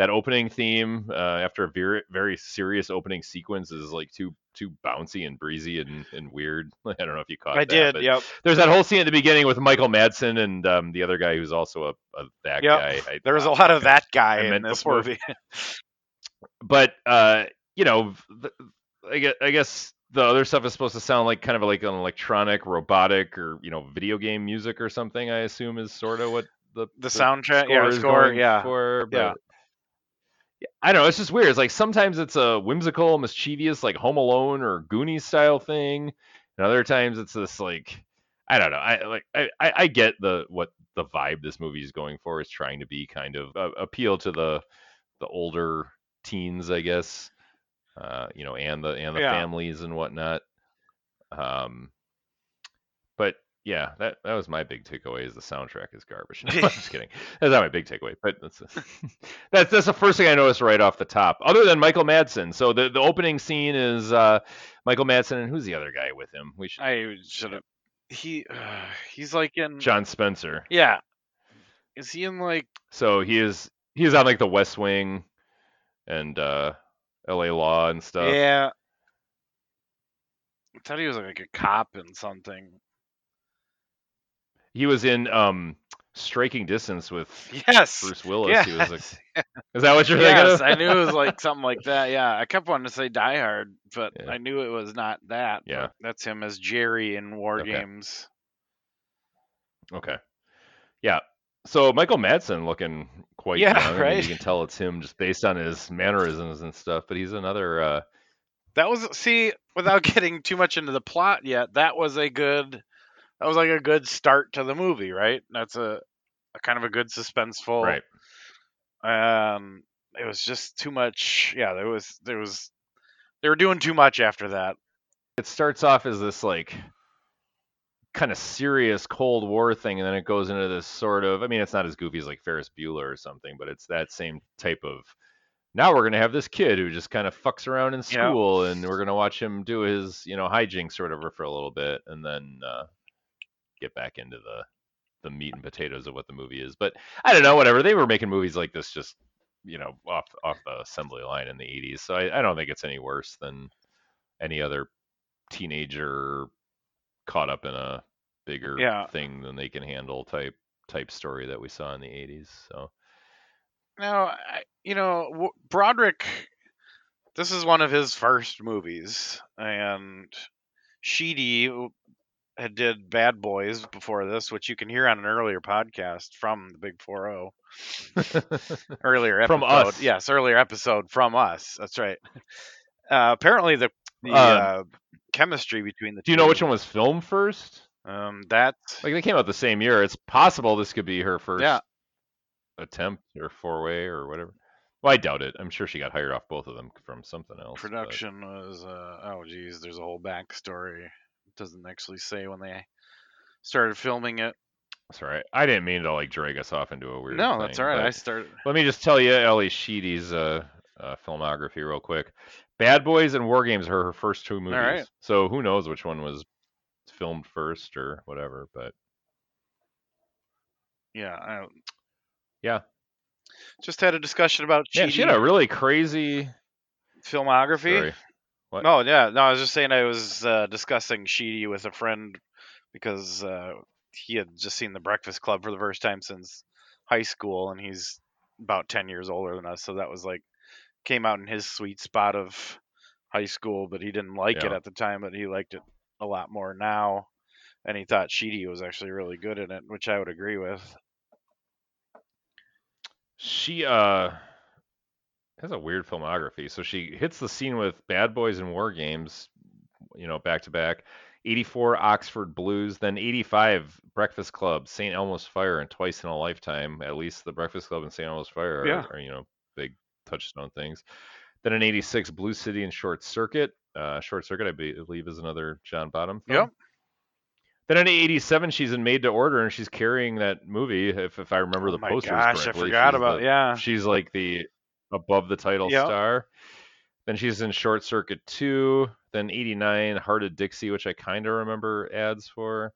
That opening theme, uh, after a very very serious opening sequence, is like too too bouncy and breezy and, and weird. I don't know if you caught I that. did. Yep. There's that whole scene at the beginning with Michael Madsen and um, the other guy who's also a, a that Yep. guy. I, There was a lot of that guy I in this before- movie. but uh, you know, I guess, I guess the other stuff is supposed to sound like kind of like an electronic, robotic, or you know, video game music or something. I assume is sort of what the The soundtrack, score yeah, score, yeah. for. Yeah. I don't know. It's just weird. It's like sometimes it's a whimsical, mischievous, like Home Alone or Goonies style thing, and other times it's this like I don't know. I like I, I get the what the vibe this movie is going for is trying to be kind of uh, appeal to the the older teens, I guess. Uh, you know, and the and the Yeah. families and whatnot. Um, yeah, that that was my big takeaway. Is the soundtrack is garbage. No, I'm just kidding. That's not my big takeaway, but that's that's that's the first thing I noticed right off the top. Other than Michael Madsen, so the the opening scene is uh, Michael Madsen and who's the other guy with him? We should I should have. He uh, he's like in. John Spencer. Yeah. Is he in like? So he is he is on like the West Wing and uh, L.A. Law and stuff. Yeah. I thought he was like a cop in something. He was in um, Striking Distance with Yes. Bruce Willis. Yes. He was like, is that what you're yes, thinking I knew it was like something like that. Yeah, I kept wanting to say Die Hard, but Yeah. I knew it was not that. Yeah. that's him as Jerry in War Okay. Games. Okay. Yeah. So Michael Madsen looking quite Yeah, young. I mean, right. you can tell it's him just based on his mannerisms and stuff. But he's another. Uh, That was see, without getting too much into the plot yet, that was a good that was like a good start to the movie, right? That's a, a kind of a good suspenseful right. um it was just too much yeah, there was there was they were doing too much after that. It starts off as this like kind of serious Cold War thing, and then it goes into this sort of. I mean, it's not as goofy as like Ferris Bueller or something, but it's that same type of now we're gonna have this kid who just kind of fucks around in Yeah. school, and we're gonna watch him do his you know hijinks or whatever for a little bit, and then uh, get back into the the meat and potatoes of what the movie is. But I don't know, whatever. They were making movies like this just you know off off the assembly line in the 80s, so I, I don't think it's any worse than any other teenager caught up in a bigger Yeah. thing than they can handle type type story that we saw in the 80s. So Now, you know, Broderick. This is one of his first movies, and Sheedy had did Bad Boys before this, which you can hear on an earlier podcast from the Big Four Zero. Earlier episode, From us. yes, earlier episode from us. That's right. Uh, apparently, the the Um, uh, chemistry between the Do you know which one was filmed first? Um, that Like they came out the same year. It's possible this could be her first Yeah. attempt or four way or whatever. Well, I doubt it. I'm sure she got hired off both of them from something else. but- production was uh, oh geez, there's a whole backstory. Doesn't actually say when they started filming it. That's all right. I didn't mean to like drag us off into a weird. no, that's thing, all right. I started. Let me just tell you Ally Sheedy's uh, uh, filmography real quick. Bad Boys and War Games are her first two movies. right. So who knows which one was filmed first or whatever. But Yeah, I yeah, just had a discussion about yeah, she had a really crazy. filmography. Sorry. What? No, yeah, no. I was just saying I was uh, discussing Sheedy with a friend because uh, he had just seen The Breakfast Club for the first time since high school, and he's about ten years older than us, so that was like came out in his sweet spot of high school, but he didn't like it at the time, but he liked it a lot more now, and he thought Sheedy was actually really good in it, which I would agree with. She uh has a weird filmography. So she hits the scene with Bad Boys and War Games, you know, back to back. 84 Oxford Blues, then 85 Breakfast Club, St. Elmo's Fire, and Twice in a Lifetime. At least the Breakfast Club and St. Elmo's Fire are, Yeah. are, you know, big touchstone things. Then in 86, Blue City and Short Circuit. Uh, Short Circuit, I believe, is another John Badham film. Yep. Then in 87, she's in Made to Order, and she's carrying that movie, if, if I remember oh the my posters gosh, I correctly. forgot She's about the- yeah. She's like the above the title Yep. star. Then she's in Short Circuit 2. Then 89, Heart of Dixie, which I kind of remember ads for.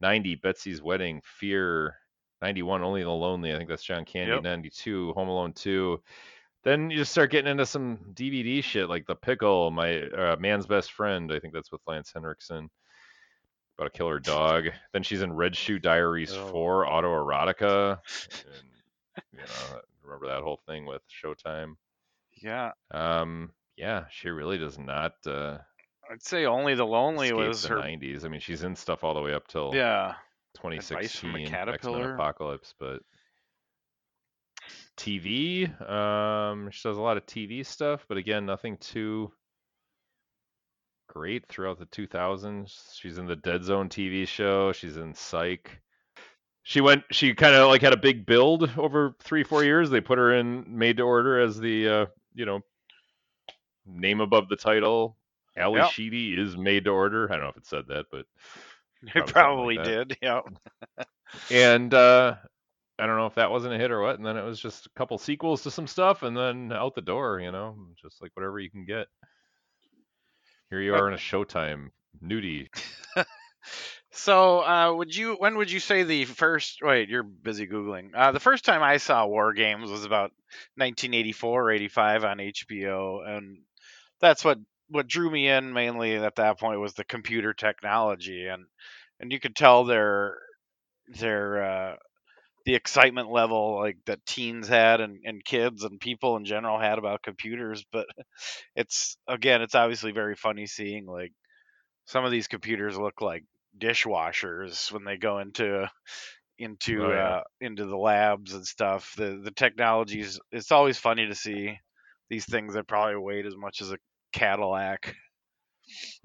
90, Betsy's Wedding, Fear. 91, Only the Lonely. I think that's John Candy. Yep. 92, Home Alone 2. Then you just start getting into some DVD shit like The Pickle, My uh, Man's Best Friend. I think that's with Lance Henriksen. About a killer dog. Then she's in Red Shoe Diaries Oh. 4, Autoerotica. And, you know, remember that whole thing with Showtime. Yeah, Um, yeah, she really does not uh, I'd say only the lonely was the her. 90s. I mean, she's in stuff all the way up till Yeah, from a 2016, X-Men Apocalypse, but TV, um, she does a lot of TV stuff, but again, nothing too great throughout the 2000s. She's in the Dead Zone TV show. She's in Psych. She went. She kind of like had a big build over three, four years. They put her in Made to Order as the, uh, you know, name above the title. Ally Yep. Sheedy is Made to Order. I don't know if it said that, but it Probably probably like did. Yeah. and uh, I don't know if that wasn't a hit or what. And then it was just a couple sequels to some stuff, and then out the door. You know, just like whatever you can get. Here you are in a Showtime nudie. So, uh, would you? When would you say the first? Wait, you're busy googling. Uh, the first time I saw War Games was about 1984 or 85 on HBO, and that's what what drew me in mainly at that point was the computer technology, and and you could tell their their uh, the excitement level like that teens had and, and kids and people in general had about computers. But it's again, it's obviously very funny seeing like some of these computers look like dishwashers when they go into into Oh, yeah. uh, into the labs and stuff. The the technologies it's always funny to see these things that probably weighed as much as a Cadillac.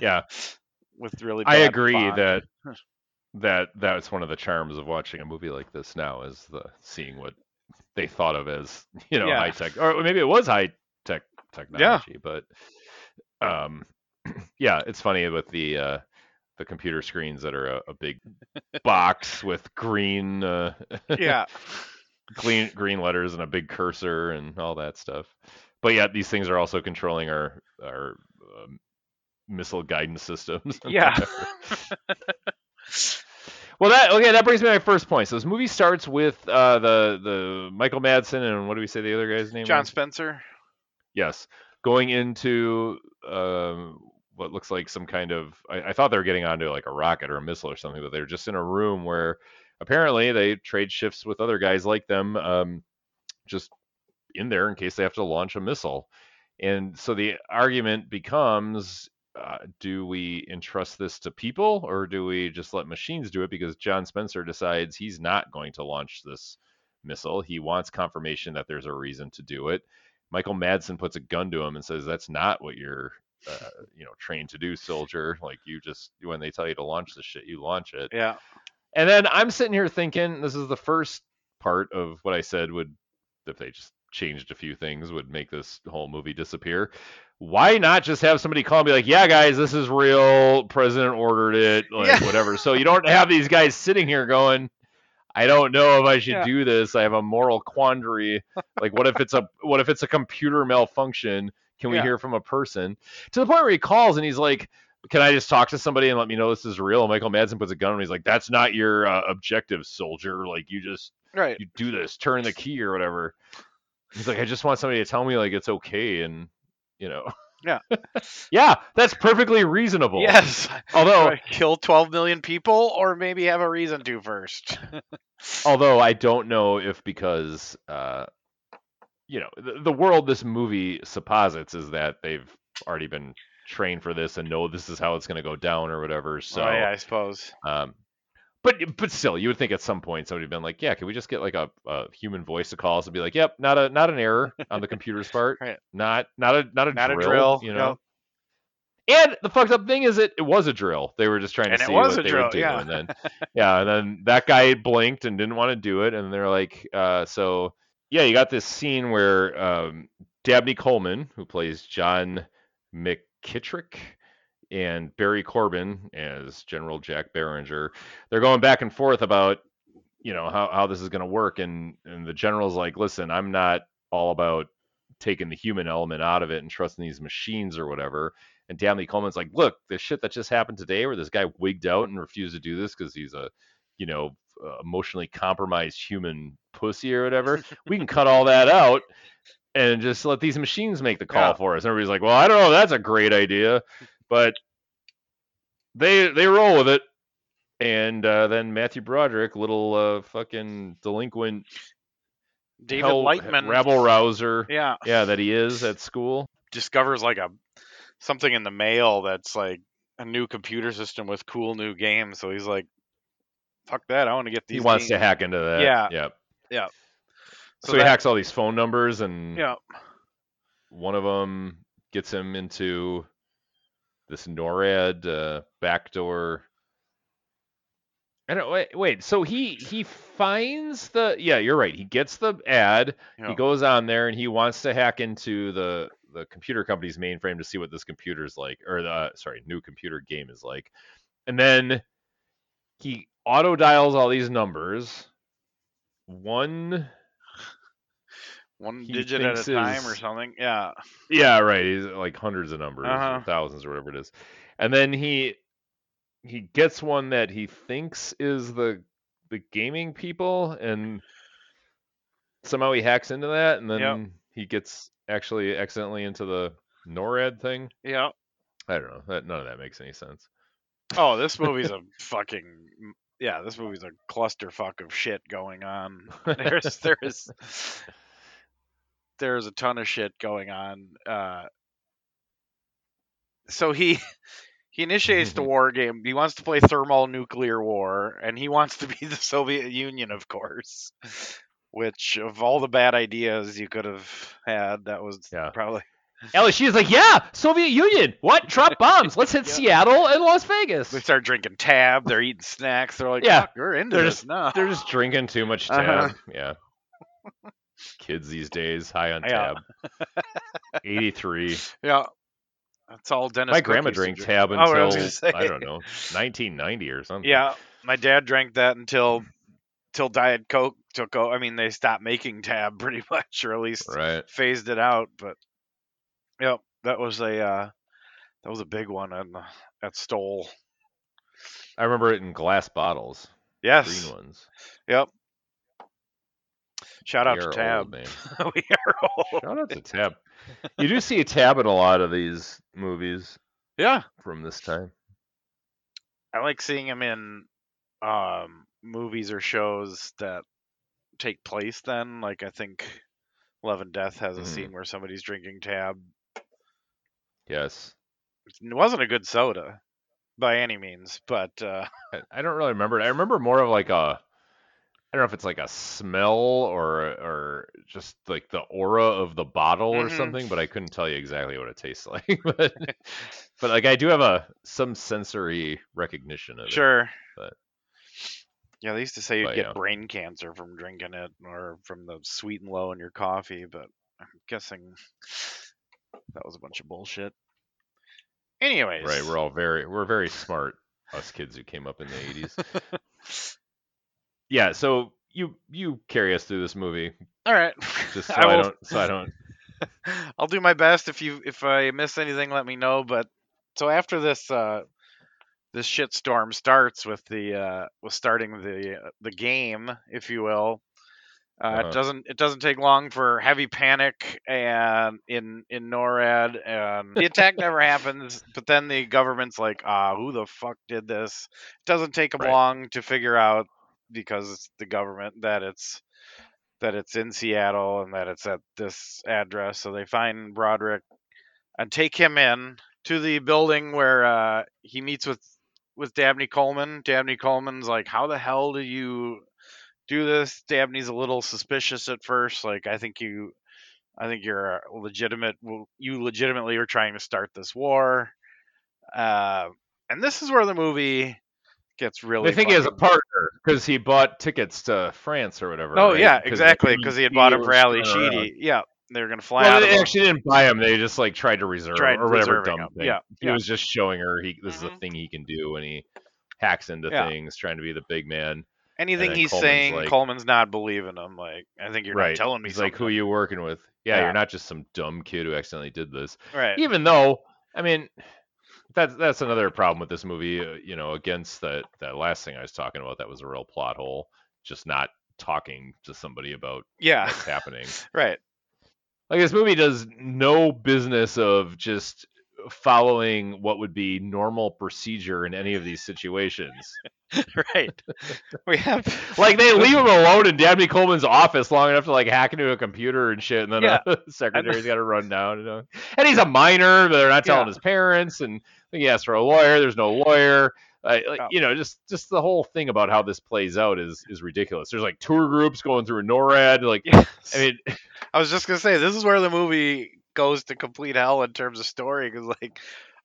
yeah, with really I agree font. that that that's one of the charms of watching a movie like this now is the seeing what they thought of as you know Yeah. high tech or maybe it was high tech technology yeah. but um yeah it's funny with the uh the computer screens that are a, a big box with green uh yeah green green letters and a big cursor and all that stuff. But yeah, these things are also controlling our our um, missile guidance systems. Yeah. well, that okay. That brings me to my first point. So this movie starts with uh, the the Michael Madsen and what do we say the other guy's name? John was? Spencer. Yes, going into um, what looks like some kind of. I, I thought they were getting onto like a rocket or a missile or something, but they're just in a room where apparently they trade shifts with other guys like them, um, just in there in case they have to launch a missile. And so the argument becomes. Uh, do we entrust this to people or do we just let machines do it? Because John Spencer decides he's not going to launch this missile. He wants confirmation that there's a reason to do it. Michael Madsen puts a gun to him and says, "That's not what you're, uh, you know, trained to do, soldier. Like you just when they tell you to launch the shit, you launch it." Yeah. And then I'm sitting here thinking, this is the first part of what I said would, if they just changed a few things, would make this whole movie disappear. Why not just have somebody call and be like, "Yeah, guys, this is real. President ordered it, like Yeah. whatever." So you don't have these guys sitting here going. I don't know if I should Yeah. do this. I have a moral quandary. Like, what if it's a what if it's a computer malfunction? Can we Yeah. hear from a person? To the point where he calls and he's like, "Can I just talk to somebody and let me know this is real?" And Michael Madsen puts a gun on. He's like, "That's not your uh, objective, soldier. Like, you just Right. you do this, turn the key or whatever." He's like, "I just want somebody to tell me like it's okay and you know." Yeah. yeah, that's perfectly reasonable. Yes. Although kill 12 million people or maybe have a reason to first? although I don't know if because uh, you know the, the world this movie supposits is that they've already been trained for this and know this is how it's going to go down or whatever. So, oh, yeah, I suppose. um, but but still, you would think at some point somebody would been like, yeah, can we just get like a, a human voice to call us and be like, yep, not a not an error on the computer's part, Right. not not a not a Not a drill, drill, you no. know. And the fucked up thing is, it, it was a drill. They were just trying And to see what they drill, would do, yeah. and then yeah, and then that guy blinked and didn't want to do it, and they're like, uh, so yeah, you got this scene where um, Dabney Coleman, who plays John McKittrick, and Barry Corbin as General Jack Beringer, they're going back and forth about you know how, how this is going to work, and and the general's like, listen, I'm not all about taking the human element out of it and trusting these machines or whatever. And Dabney Coleman's like, look, the shit that just happened today, where this guy wigged out and refused to do this because he's a, you know, uh, emotionally compromised human pussy or whatever. we can cut all that out and just let these machines make the call Yeah. for us. And everybody's like, well, I don't know, that's a great idea, but they they roll with it. And uh, then Matthew Broderick, little uh, fucking delinquent David hell- Lightman. rabble rouser, Yeah. yeah, that he is at school. Discovers like a something in the mail that's like a new computer system with cool new games. So he's like, fuck that. I want to get these. he wants to hack into that. Yeah. Yep. Yeah. So, So he that- hacks all these phone numbers, and Yeah. one of them gets him into this NORAD uh, backdoor. I don't wait, wait. So he he finds the yeah, you're right. He gets the ad. Yeah. He goes on there and he wants to hack into the the computer company's mainframe to see what this computer's like, or the sorry, new computer game is like. And then he auto dials all these numbers. One One digit at a time or something. Yeah. Yeah, right. He's like hundreds of numbers, Uh-huh. thousands, or whatever it is. And then he he gets one that he thinks is the the gaming people, and somehow he hacks into that, and then Yep. he gets actually accidentally into the NORAD thing. Yeah. I don't know. That none of that makes any sense. Oh, this movie's a fucking yeah. This movie's a clusterfuck of shit going on. There's there's there's a ton of shit going on. Uh, so he he initiates the war game. He wants to play thermonuclear war, and he wants to be the Soviet Union, of course. Which of all the bad ideas you could have had, that was Yeah. probably LSU is like, yeah, Soviet Union. What? Drop bombs. Let's hit Yeah. Seattle and Las Vegas. they start drinking tab. They're eating snacks. They're like, Yeah. "Fuck, we're into They're this just- now. They're just drinking too much tab. Uh-huh. Yeah. Kids these days, high on Yeah. tab. 83. Yeah. That's all Dennis. My grandma drank tab Oh, I until gonna say. I don't know, 1990 or something. Yeah, my dad drank that until till Diet Coke took over. I mean, they stopped making tab pretty much, or at least Right. phased it out. But yep, that was a uh, that was a big one on the, at Stoll. I remember it in glass bottles, Yes. green ones. Yep. Shout out to Tab. old, man. we are old. Shout out to Tab. You do see a Tab in a lot of these movies Yeah, from this time. I like seeing him in um, movies or shows that take place then. Like I think Love and Death has a Mhm. scene where somebody's drinking Tab. Yes. It wasn't a good soda by any means, but uh, I, don't really remember it. I remember more of like a I don't know if it's like a smell or or just like the aura of the bottle or Mhm. something, but I couldn't tell you exactly what it tastes like. but, but like I do have a some sensory recognition of it. sure. but- yeah, they used to say you'd but, get yeah. brain cancer from drinking it or from the sweet and low in your coffee, but I'm guessing that was a bunch of bullshit. Anyways, Right, we're all very we're very smart us kids who came up in the 80s. yeah, so you you carry us through this movie all right. just so I I, will- don't so I don't I'll do my best. If you if I miss anything, let me know. But so after this uh, this shitstorm starts with the uh, with starting the uh, the game, if you will. Uh, Uh-huh. It doesn't it doesn't take long for heavy panic and in in NORAD and the attack never happens. But then the government's like, ah, who the fuck did this? It doesn't take them Right. long to figure out because it's the government that it's that it's in Seattle and that it's at this address. So they find Broderick and take him in to the building where uh, he meets with with Dabney Coleman. Dabney Coleman's like, "How the hell do you do this?" Dabney's a little suspicious at first. Like, I think you, I think you're a legitimate. You legitimately are trying to start this war. Uh, and this is where the movie gets really. They think he has a partner because he bought tickets to France or whatever. Oh right? yeah, 'Cause exactly. Because he had bought him was for Ally. Sheedy. Yeah, they were gonna fly Well, out of they a- actually didn't buy him. They just like tried to reserve Tried or whatever dumb him. thing. Yeah, He yeah. was just showing her he this is a Mhm. thing he can do, and he hacks into Yeah. things, trying to be the big man. Anything he's Coleman's saying. like- Coleman's not believing him. Like, I think you're right. not telling me He's something. like, "Who are you working with?" Yeah, Yeah. you're not just some dumb kid who accidentally did this. Right. Even though, I mean, that's that's another problem with this movie. Uh, you know, against that that last thing I was talking about, that was a real plot hole. Just not talking to somebody about Yeah. what's happening. Right. Like this movie does no business of just following what would be normal procedure in any of these situations. right. We have. Like they leave him alone in Dabney Coleman's office long enough to like hack into a computer and shit, and then Yeah. uh, the secretary's got to run down. You know? And he's a minor, but they're not telling Yeah. his parents, and he asks for a lawyer. There's no lawyer. Uh, like, Yeah. You know, just just the whole thing about how this plays out is is ridiculous. There's like tour groups going through NORAD. Like, Yes. I mean, I was just gonna say this is where the movie goes to complete hell in terms of story because like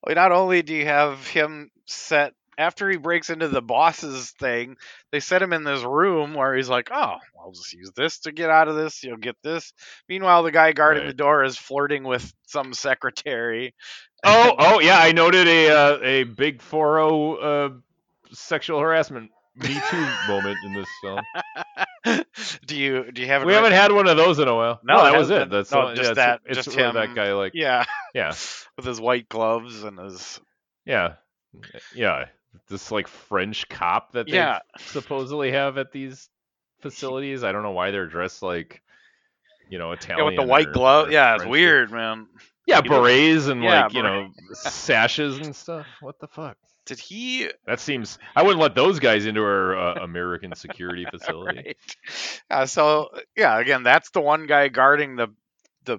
not only do you have him set after he breaks into the boss's thing they set him in this room where he's like oh i'll just use this to get out of this you'll get this meanwhile the guy guarding Right. the door is flirting with some secretary oh, oh yeah, I noted a uh, a big 4 uh, sexual harassment Me Too moment in this film. do you do you have We haven't had one of those in a while. No, No, that was it. That's no, all- just yeah, that- It's just where him. that guy like yeah yeah with his white gloves and his yeah yeah this like French cop that they yeah supposedly have at these facilities. I don't know why they're dressed like you know Italian yeah with the white or- glove or yeah it's weird man Yeah, berets and Yeah, like you know sashes and stuff. What the fuck? Did he That seems. I wouldn't let those guys into our uh, American security facility. right. Uh, so yeah, again, that's the one guy guarding the the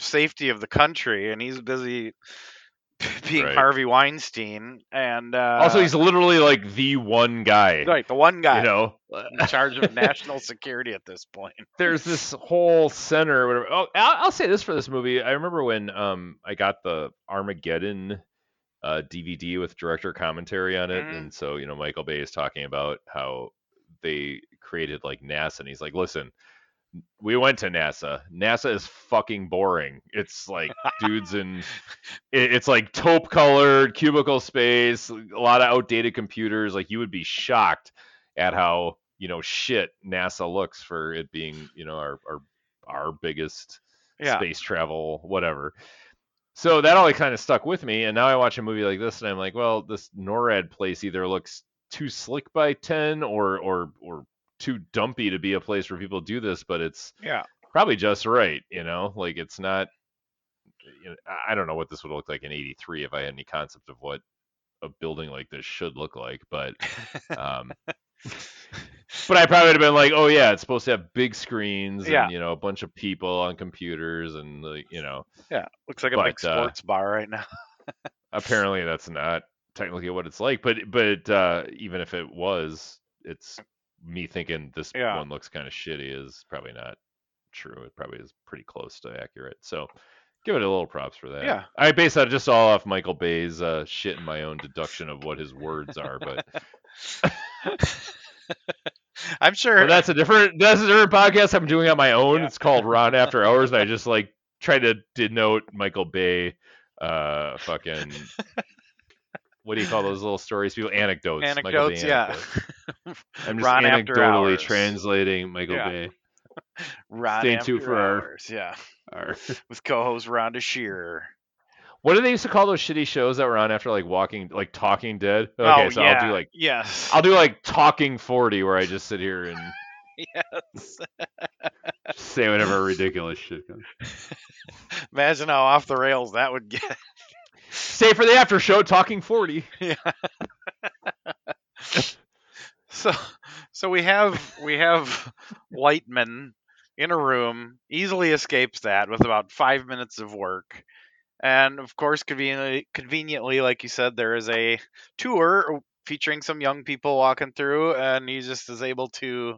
safety of the country, and he's busy being Right. Harvey Weinstein. And uh, also, he's literally like the one guy. right, the one guy You know, in charge of national security at this point. there's this whole center. Whatever. Oh, I'll, I'll say this for this movie. I remember when um I got the Armageddon uh, DVD with director commentary on it, Mhm. and so you know Michael Bay is talking about how they created like NASA, and he's like, listen. We went to NASA. NASA is fucking boring. It's like dudes in, it- it's like taupe colored cubicle space, a lot of outdated computers. Like you would be shocked at how you know shit NASA looks for it being you know our our our biggest Yeah. space travel whatever. So that always kind of stuck with me, and now I watch a movie like this, and I'm like, well, this NORAD place either looks too slick by ten, or or or too dumpy to be a place where people do this, but it's Yeah. probably just right, you know, like it's not. You know, I- I don't know what this would look like in '83 if I had any concept of what a building like this should look like, but um, but I probably would have been like, oh yeah, it's supposed to have big screens Yeah. and you know a bunch of people on computers and like you know Yeah. Looks like a But, big uh, sports bar right now. apparently that's not technically what it's like, but but uh, even if it was, it's me thinking this Yeah. one looks kind of shitty is probably not true. It probably is pretty close to accurate. So give it a little props for that. Yeah. I base that just all off Michael Bay's uh, shit and my own deduction of what his words are, but I'm sure. But that's a different that's a different podcast I'm doing on my own. Yeah. It's called Ron After Hours, and I just like try to denote Michael Bay, uh, fucking. What do you call those little stories? People anecdotes. Anecdotes, yeah. anecdotes. I'm just Ron after anecdotally translating Michael Yeah. Bay. Ron Stay after tuned for our- hours. Yeah. Our- With co-host Rhonda Shearer. What do they used to call those shitty shows that were on after like Walking, like Talking Dead? Okay, oh so yeah. I'll do like yes. I'll do like Talking Forty, where I just sit here and yes. say whatever ridiculous shit comes. Imagine how off the rails that would get. Stay for the after show, Talking Forty. Yeah. So so we have we have Whiteman in a room, easily escapes that with about five minutes of work. And of course, conveniently, conveniently, like you said, there is a tour featuring some young people walking through, and he just is able to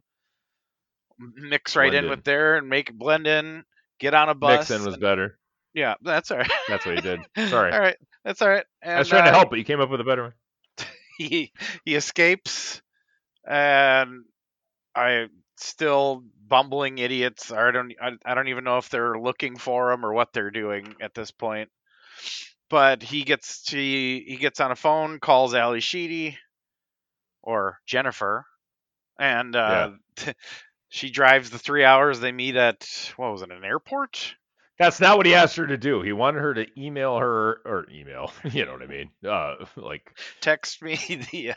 mix right Blend in in. with there and make blend in, get on a bus. Nixon was and- better. yeah, that's all right. That's what he did. Sorry. all right, that's all right. And, I was trying to uh, help, but you came up with a better one. he he escapes and I still bumbling idiots. I don't I, I don't even know if they're looking for him or what they're doing at this point. But he gets to he gets on a phone, calls Ally Sheedy or Jennifer, and uh, she drives the three hours they meet at what was it an airport? That's not what he asked her to do. He wanted her to email her or email. You know what I mean? Uh, like Text me the uh,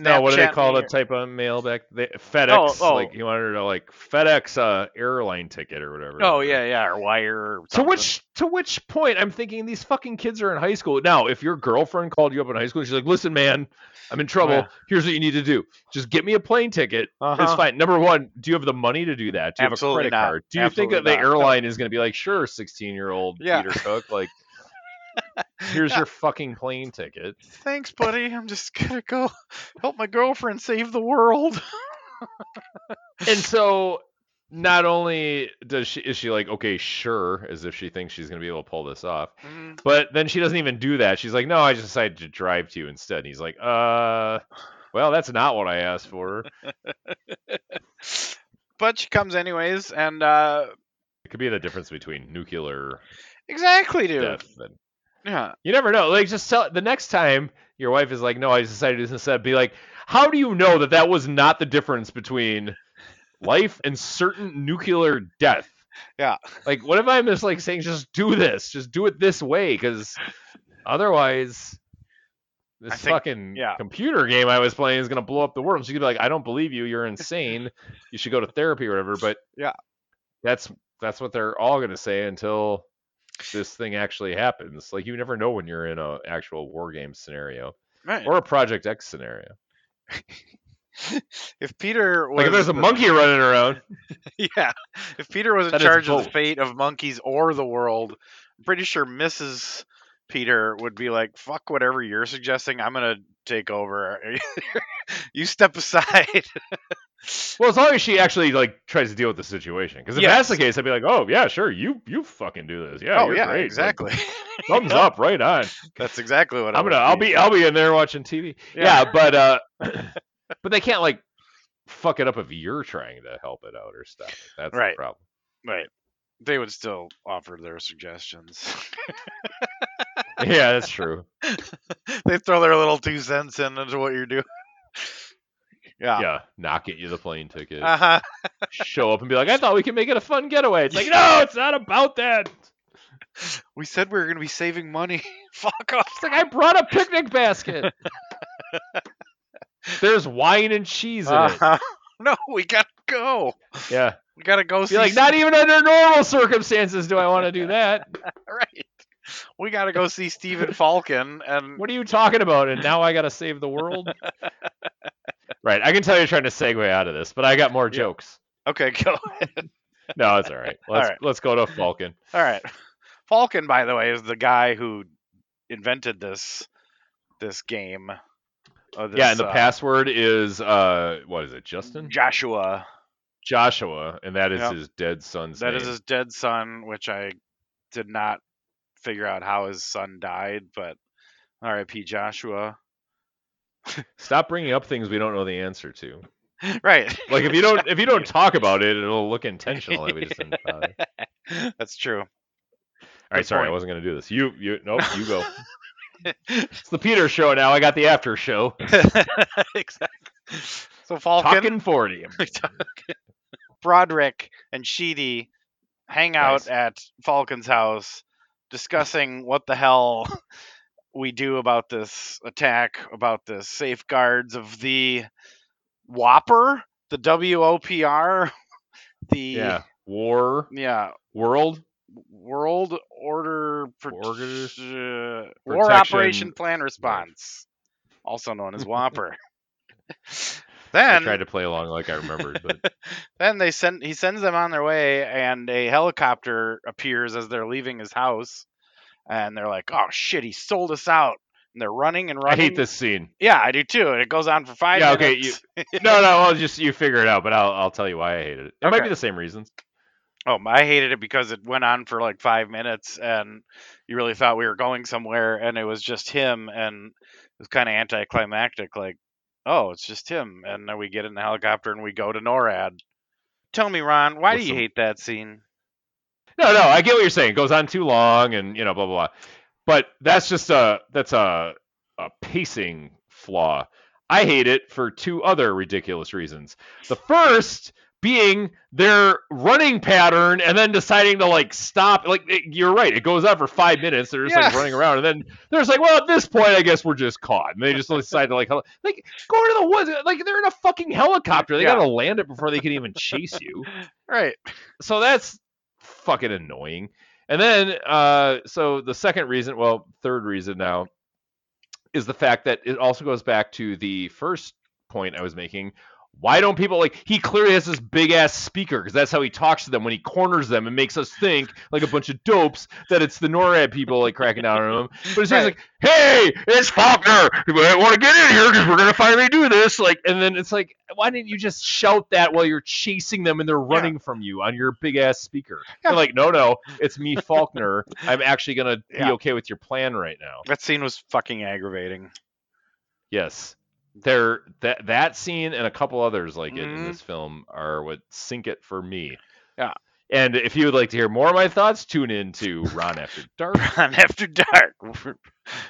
no, what do they call that type of mail back? They, FedEx. Oh, oh. Like he wanted her to like FedEx uh, airline ticket or whatever. Oh yeah, yeah, or wire. Or To which to which point I'm thinking these fucking kids are in high school now. If your girlfriend called you up in high school, and she's like, "Listen, man, I'm in trouble. Yeah. Here's what you need to do: just get me a plane ticket. It's Uh-huh. fine. Number one, do you have the money to do that? Do you Absolutely have a credit not. card? Do you think that the not. airline is going to be like, sure, 16 year old Yeah. Peter Cook, like, here's Yeah. your fucking plane ticket? Thanks, buddy. I'm just gonna go help my girlfriend save the world. And so, not only does she is she like, okay, sure, as if she thinks she's going to be able to pull this off, Mm, but then she doesn't even do that. She's like, no, I just decided to drive to you instead. And he's like, uh. Well, that's not what I asked for. but she comes anyways, and uh, It could be the difference between nuclear exactly, dude. death and Yeah, You never know. Like, just tell the next time your wife is like, "No, I decided to do this instead." Be like, "How do you know that that was not the difference between life and certain nuclear death?" Yeah. Like, what if I'm just like saying, "Just do this. Just do it this way," because otherwise, this think- fucking yeah. computer game I was playing is gonna blow up the world. She could be like, "I don't believe you. You're insane. you should go to therapy or whatever." But Yeah. that's that's what they're all gonna say until this thing actually happens. Like you never know when you're in a actual war game scenario right. or a Project X scenario. if Peter was Like if there's a the- monkey running around, yeah, if Peter was in charge of the fate of monkeys or the world, I'm pretty sure Mrs. Peter would be like, "Fuck whatever you're suggesting. I'm gonna take over. you step aside." Well, as long as she actually like tries to deal with the situation. Because if Yes. that's the case, I'd be like, oh yeah, sure, you you fucking do this. Yeah, oh you're yeah, great. Like, exactly. thumbs up, right on. That's exactly what I I'm gonna, I'll be, I'll be in there watching TV. Yeah. Yeah, but uh, but they can't like fuck it up if you're trying to help it out or stuff. That's Right. the problem. Right. They would still offer their suggestions. Yeah, that's true. they throw their little two cents in into what you're doing. Yeah. yeah, not get you the plane ticket. Uh-huh. Show up and be like, I thought we could make it a fun getaway. It's like, no, it's not about that. We said we were going to be saving money. Fuck off. It's like I brought a picnic basket. There's wine and cheese in it. Uh-huh. No, we got to go. Yeah. We got to go Be see like, not even under normal circumstances do I want to do that. right. We got to go see Stephen Falken and What are you talking about? And now I got to save the world? Right. I can tell you're trying to segue out of this, but I got more Yeah. jokes. Okay, go. Ahead. no, it's all right. Let's right. let's go to Falken. All right. Falken by the way is the guy who invented this this game. Uh, yeah, and the uh, password is uh what is it, Justin? Joshua. Joshua, and that is Yep. his dead son's That name. is his dead son, which I did not figure out how his son died, but R.I.P. Joshua. Stop bringing up things we don't know the answer to. right. Like if you don't if you don't talk about it, it'll look intentional that we just didn't. That's true. All right, Good sorry, I wasn't gonna do this. You you nope, you go. it's the Peter show now. I got the after show. exactly. So Falken, Talking forty. Broderick, and Sheedy hang out Nice. at Falken's house discussing what the hell we do about this attack, about the safeguards of the Whopper, the WOPR, the Yeah. War yeah, world. World Order Pro- Order- uh, War Operation Plan Response, also known as Whopper. then I tried to play along like I remembered, but then they send he sends them on their way and a helicopter appears as they're leaving his house and they're like oh shit he sold us out and they're running and running. I hate this scene. yeah i do too and it goes on for five Yeah, okay, minutes No, no, I'll just you figure it out, but I'll I'll tell you why I hated it. It might be the same reasons. oh i hated it because it went on for like five minutes and you really thought we were going somewhere and it was just him and it was kind of anticlimactic like oh it's just him and then we get in the helicopter and we go to norad tell me ron why do you hate that scene No, no, I get what you're saying. It goes on too long, and you know, blah blah blah. But that's just a that's a a pacing flaw. I hate it for two other ridiculous reasons. The first being their running pattern, and then deciding to like stop. Like it- you're right, it goes on for five minutes. They're just like running around, and then they're just like, well, at this point, I guess we're just caught. And they just decide to like like go into the woods. Like they're in a fucking helicopter. They Yeah. gotta land it before they can even chase you right so that's fucking annoying. And then, uh, so the second reason, well, third reason now, is the fact that it also goes back to the first point I was making. Why don't people like? He clearly has this big ass speaker because that's how he talks to them when he corners them and makes us think like a bunch of dopes that it's the NORAD people like cracking down on him. But he's Right. like, "Hey, it's Faulkner. Might want to get in here because we're gonna finally do this." Like, and then it's like, why didn't you just shout that while you're chasing them and they're running from you on your big ass speaker? Yeah. They're like, "No, no, it's me, Faulkner. I'm actually gonna be Yeah. okay with your plan right now." That scene was fucking aggravating. Yes. There that that scene and a couple others like it in Mhm. this film are what sink it for me. Yeah. And if you would like to hear more of my thoughts, tune in to Ron After Dark. On After Dark. Talking,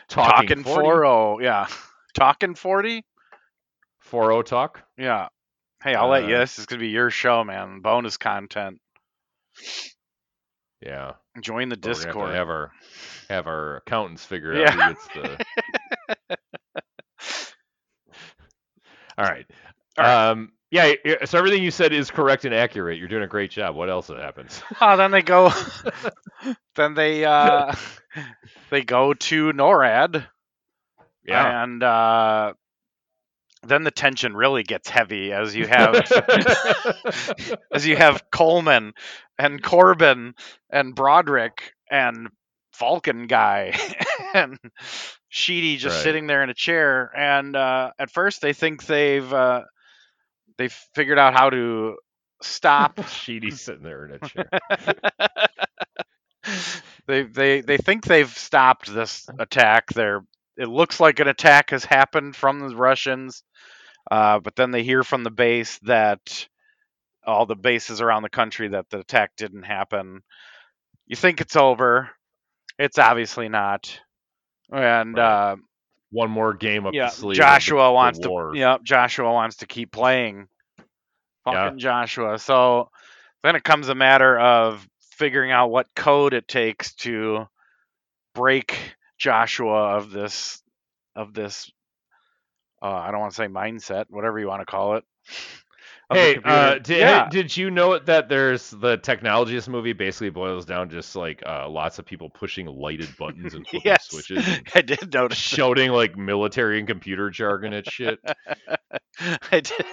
Talking 40, 40. Yeah. Talking 40? 40 talk. Yeah. Hey, I'll let you. Uh, This is going to be your show, man. Bonus content. Yeah. Join the we're have Discord. have our have our accountants figure Yeah. out who gets the All right. All right. Um yeah, yeah, so everything you said is correct and accurate. You're doing a great job. What else happens? Oh, then they go. then they uh, they go to NORAD, Yeah. and uh, then the tension really gets heavy as you have as you have Coleman and Corbin and Broderick and Falken guy and Sheedy just Right. sitting there in a chair. And uh, at first, they think they've uh, they've figured out how to stop. Sheedy sitting there in a chair. they they they think they've stopped this attack. They're it looks like an attack has happened from the Russians, uh, but then they hear from the base that all the bases around the country that the attack didn't happen. You think it's over. It's obviously not. And Right. uh, one more game up yeah, the sleeve. of Joshua wants to. Yep, Joshua wants to keep playing. Yeah. Fucking Joshua. So then it comes a matter of figuring out what code it takes to break Joshua of this of this. Uh, I don't want to say mindset, whatever you want to call it. Of the Hey, computer. uh, did, yeah, did you know that there's the technology this movie basically boils down just like uh, lots of people pushing lighted buttons and flipping yes, switches and I did notice. that. shouting like military and computer jargon at shit. I did.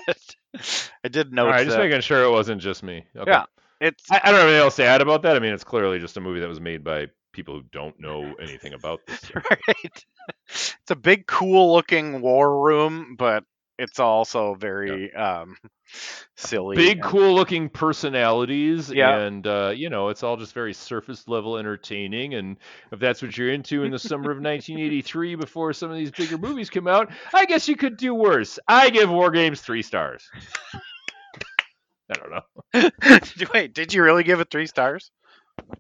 I did notice right, just that. making sure it wasn't just me. Okay. Yeah. It's I, I don't have anything else to add about that. I mean, it's clearly just a movie that was made by people who don't know anything about this. stuff. right. It's a big, cool looking war room, but it's also very um, silly. Big, and- cool looking personalities, Yeah. and uh, you know, it's all just very surface level entertaining. And if that's what you're into in the summer of 1983, before some of these bigger movies come out, I guess you could do worse. I give War Games three stars. I don't know. Wait, did you really give it three stars?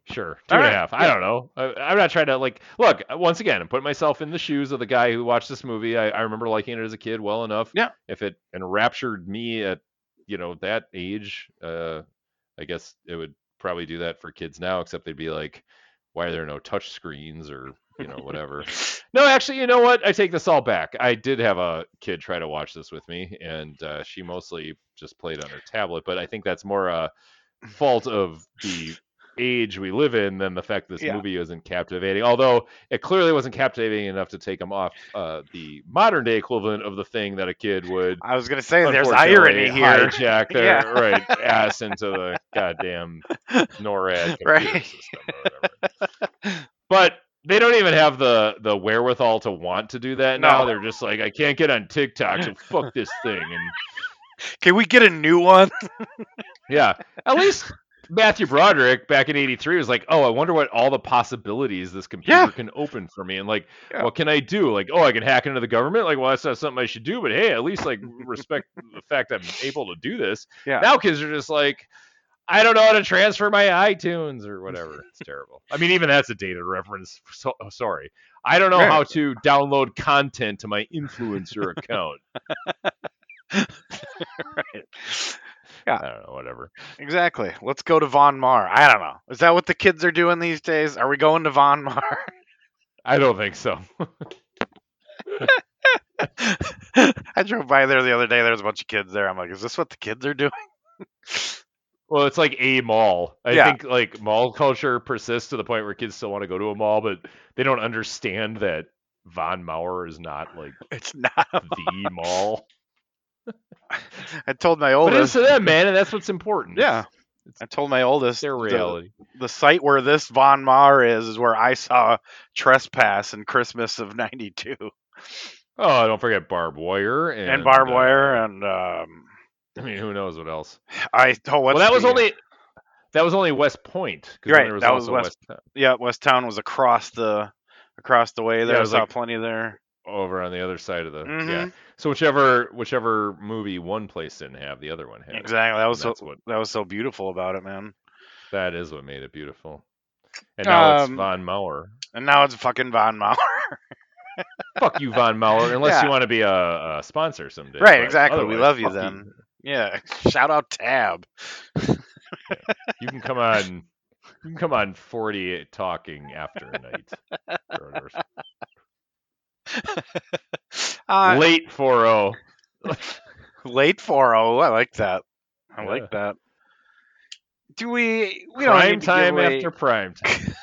Sure, two and a right, half. I don't know. I, I'm not trying to like look. Once again, I'm putting myself in the shoes of the guy who watched this movie. I, I remember liking it as a kid well enough. Yeah. If it enraptured me at you know that age, uh, I guess it would probably do that for kids now. Except they'd be like, why are there no touch screens or you know whatever. no, actually, you know what? I take this all back. I did have a kid try to watch this with me, and uh, she mostly just played on her tablet. But I think that's more a fault of the age we live in than the fact this Yeah. movie isn't captivating. Although it clearly wasn't captivating enough to take him off uh, the modern day equivalent of the thing that a kid would. I was gonna say there's irony here. Hijack their Yeah. right ass into the goddamn NORAD Right. system or whatever. But they don't even have the the wherewithal to want to do that now. No. They're just like, I can't get on TikTok, so fuck this thing. And Can we get a new one? yeah, at least Matthew Broderick back in '83 was like, oh, I wonder what all the possibilities this computer Yeah. can open for me, and like, Yeah. what can I do? Like, oh, I can hack into the government. Like, well, that's not something I should do, but hey, at least like respect the fact I'm able to do this. Yeah. Now kids are just like. I don't know how to transfer my iTunes or whatever. It's terrible. I mean, even that's a dated reference. So, oh, sorry. I don't know Yeah. how to download content to my influencer account. right. I don't know, whatever. Exactly. Let's go to Von Maur. I don't know. Is that what the kids are doing these days? Are we going to Von Maur? I don't think so. I drove by there the other day. There was a bunch of kids there. I'm like, is this what the kids are doing? Well, it's like a mall. I Yeah. think like mall culture persists to the point where kids still want to go to a mall, but they don't understand that Von Maur is not like It's not. the mall. I told my oldest. But it is oldest. to them, man, and that's what's important. Yeah. It's I told my oldest their the- reality. The, site where this Von Maur is is where I saw Trespass in Christmas of '92 Oh, don't forget barbed wire and, and, barbed uh, wire and um, I mean, who knows what else? I oh well, that was only that was only West Point. Right, was that was West- Town, yeah West Town was across the across the way there. I was saw like- plenty there. Over on the other side of the yeah. Mhm. So whichever whichever movie one place didn't have, the other one had. Exactly. That was so what that was so beautiful about it, man. that is what made it beautiful. And now it's Um, Von Maur. And now it's fucking Von Maur. Fuck you, Von Maur, unless Yeah. you want to be a, a sponsor someday. Right, exactly. We love you then. yeah. Shout out Tab. You can come on. You can come on 40 talking after a night. Uh, Late 4-0. late 4-0. I like that. I Yeah. like that. Do we we don't Prime need to give time away, after prime time.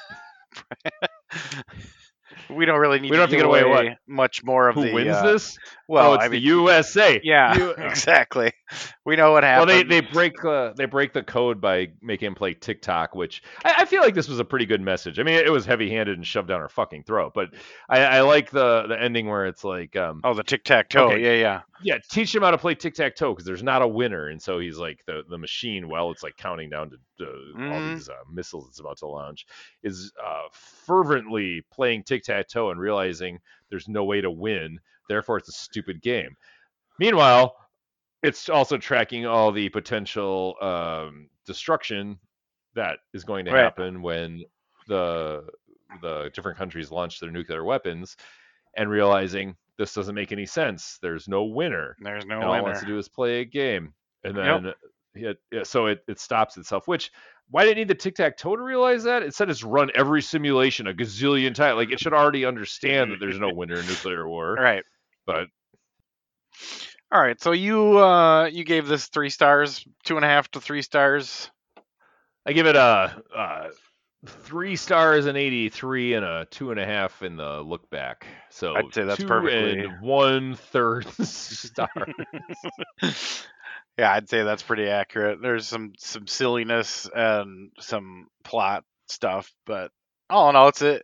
we don't really need We don't have to get away away what? much more of Who the wins uh, this? Well, oh, it's I the mean, USA. yeah, You- exactly. We know what happened. Well, they, they break uh, they break the code by making him play TikTok, which I, I feel like this was a pretty good message. I mean, it was heavy handed and shoved down her fucking throat, but I, I like the the ending where it's like, um, oh, the tic tac toe. Okay. Yeah, yeah. yeah, teach him how to play tic tac toe because there's not a winner, and so he's like the the machine. While it's like counting down to, to all Mhm. these uh, missiles it's about to launch, is uh, fervently playing tic tac toe and realizing there's no way to win. Therefore, it's a stupid game. Meanwhile, it's also tracking all the potential um, destruction that is going to Right. happen when the the different countries launch their nuclear weapons, and realizing this doesn't make any sense. There's no winner. There's no and all it wants to do is play a game. And Yep. then it, yeah, so it, it stops itself, which why did it need the tic tac toe to realize that? It said it's run every simulation a gazillion times. Like it should already understand that there's no winner in nuclear war. Right. But All right. So you uh you gave this three stars, two and a half to three stars. I give it a, uh three stars and 83 and a two and a half in the look back. So I'd say that's two perfectly- and one third star. yeah, I'd say that's pretty accurate. There's some some silliness and some plot stuff, but all in all, it's a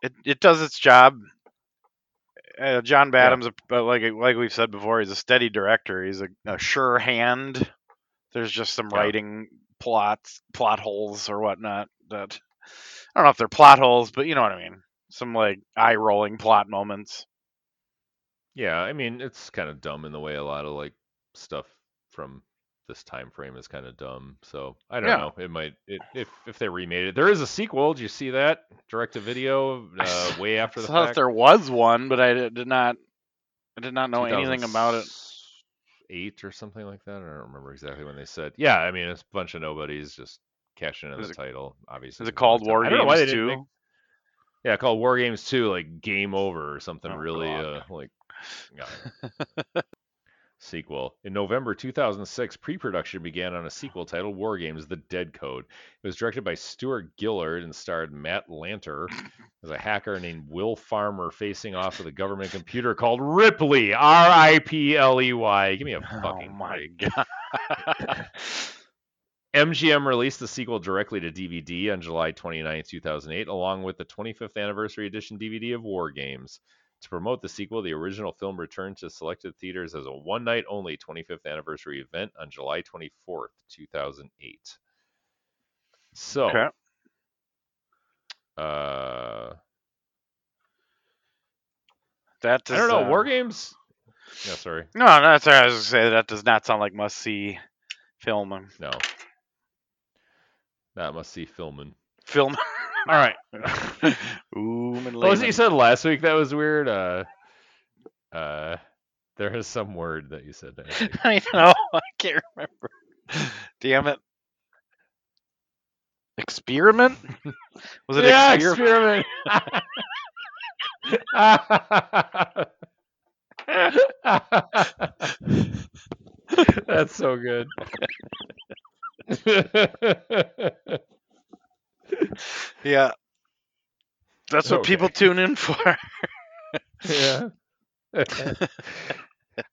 it it does its job. Uh, John Badham's, a, like like we've said before, he's a steady director. He's a, a sure hand. There's just some Yeah. writing plots, plot holes or whatnot. That I don't know if they're plot holes, but you know what I mean. Some like eye rolling plot moments. Yeah, I mean it's kind of dumb in the way a lot of like stuff from this time frame is kind of dumb. So I don't Yeah. know. It might it, if if they remade it. There is a sequel. Did you see that? Direct to video, uh, way after the I thought fact. there was one, but I did not. I did not know anything about it. Eight or something like that. I don't remember exactly when they said. Yeah, I mean it's a bunch of nobodies just cashing in Is the it- title. Obviously, Is it called. War I don't know why they Games Two? make- yeah, called War Games 2, like Game Over or something Oh, really uh like yeah. sequel. In November 2006, pre-production began on a sequel titled War Games: The Dead Code. It was directed by Stuart Gillard and starred Matt Lanter as a hacker named Will Farmer facing off with a government computer called Ripley, R I P L E Y. Give me a fucking. Oh fucking my break. god! MGM released the sequel directly to DVD on July 29, 2008, along with the 25th anniversary edition DVD of War Games. To promote the sequel, the original film returned to selected theaters as a one night only 25th anniversary event on July 24th, 2008. So, Okay. uh, That I don't know. uh, War Games. Yeah, sorry. No, no, that's right. I was gonna say that does not sound like must see film. No. That must see filming. Film. All right. Ooh, and What was it you said last week that was weird? Uh, uh, there is some word that you said. I think. I know. I can't remember. Damn it. Experiment? Was it yeah, experiment? experiment. That's so good. Yeah. That's what people tune in for. yeah.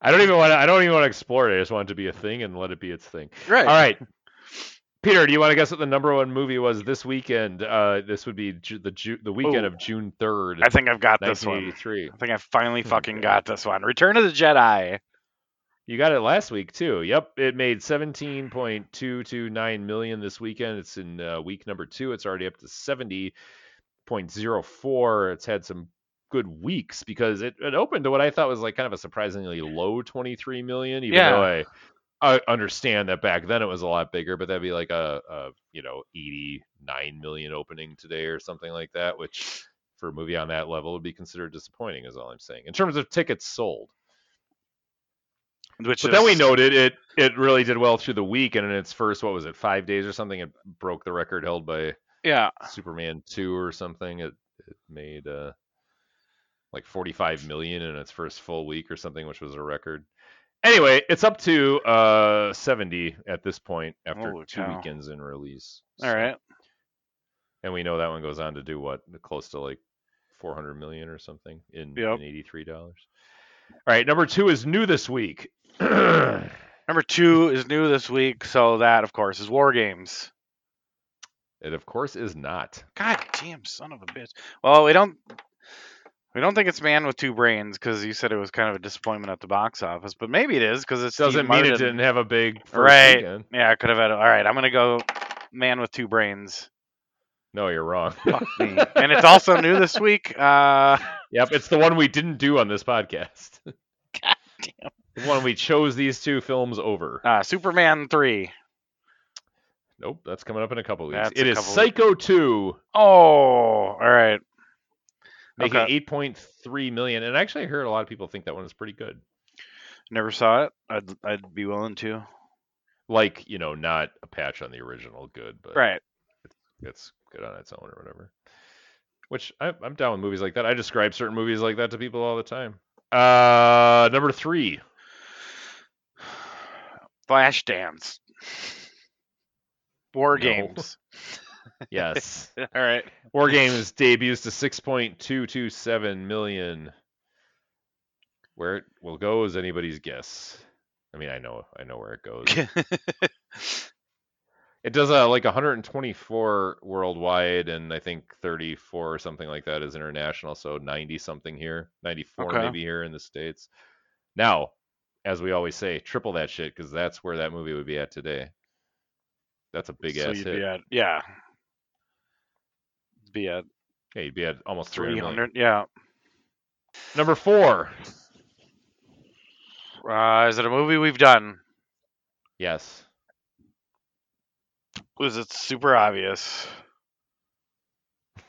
I don't even want to. I don't even want to explore it. I just want it to be a thing and let it be its thing. right. All right. Peter, do you want to guess what the number one movie was this weekend? Uh, this would be Ju- the Ju- the weekend Ooh. of June third, I think I've got this one. 1983. I think I finally fucking got this one. Return of the Jedi. You got it last week too. Yep, it made 17.229 million this weekend. It's in uh, week number two. It's already up to 70.04. It's had some good weeks because it, it opened to what I thought was like kind of a surprisingly low 23 million. Even Yeah. though I, I understand that back then it was a lot bigger, but that'd be like a, a you know 89 million opening today or something like that, which for a movie on that level would be considered disappointing. Is all I'm saying in terms of tickets sold. Which But is, then we noted it it really did well through the week, and in its first what was it five days or something, it broke the record held by Yeah. Superman two or something. It it made uh like 45 million in its first full week or something, which was a record. Anyway, it's up to uh 70 at this point after Holy two cow. weekends in release. All So- right. and we know that one goes on to do what close to like 400 million or something in, Yep. in 83 dollars. All right, number two is new this week. Number two is new this week, so that, of course, is War Games. It of course is not. God damn son of a bitch. Well, we don't we don't think it's Man with Two Brains because you said it was kind of a disappointment at the box office, but maybe it is because it Doesn't mean it didn't have a big first Right. weekend. Yeah, I could have had. All right, I'm gonna go Man with Two Brains. No, you're wrong. Fuck me. and it's also new this week. Uh, yep, it's the one we didn't do on this podcast. God damn. One we chose these two films over. uh, Superman three. Nope, that's coming up in a couple weeks. That's It is Psycho 2. Oh, all right. making Okay. 8.3 million. And actually, I heard a lot of people think that one is pretty good. Never saw it. I'd I'd be willing to. Like, you know, not a patch on the original good, but Right. it's good on its own or whatever. Which I, I'm down with movies like that. I describe certain movies like that to people all the time. Uh, number three. Flashdance. War No. games. Yes. All right. War Games debuts to 6.227 million. Where it will go is anybody's guess. I mean, I know, I know where it goes. It does uh, like 124 worldwide, and I think 34 or something like that is international. So 90 something here, 94 Okay. maybe here in the states. Now, as we always say, triple that shit because that's where that movie would be at today. That's a big so ass hit. at yeah. Be at Yeah, you'd be at almost 300 three hundred. Yeah. Number four. Uh, is it a movie we've done? Yes. Was it super obvious?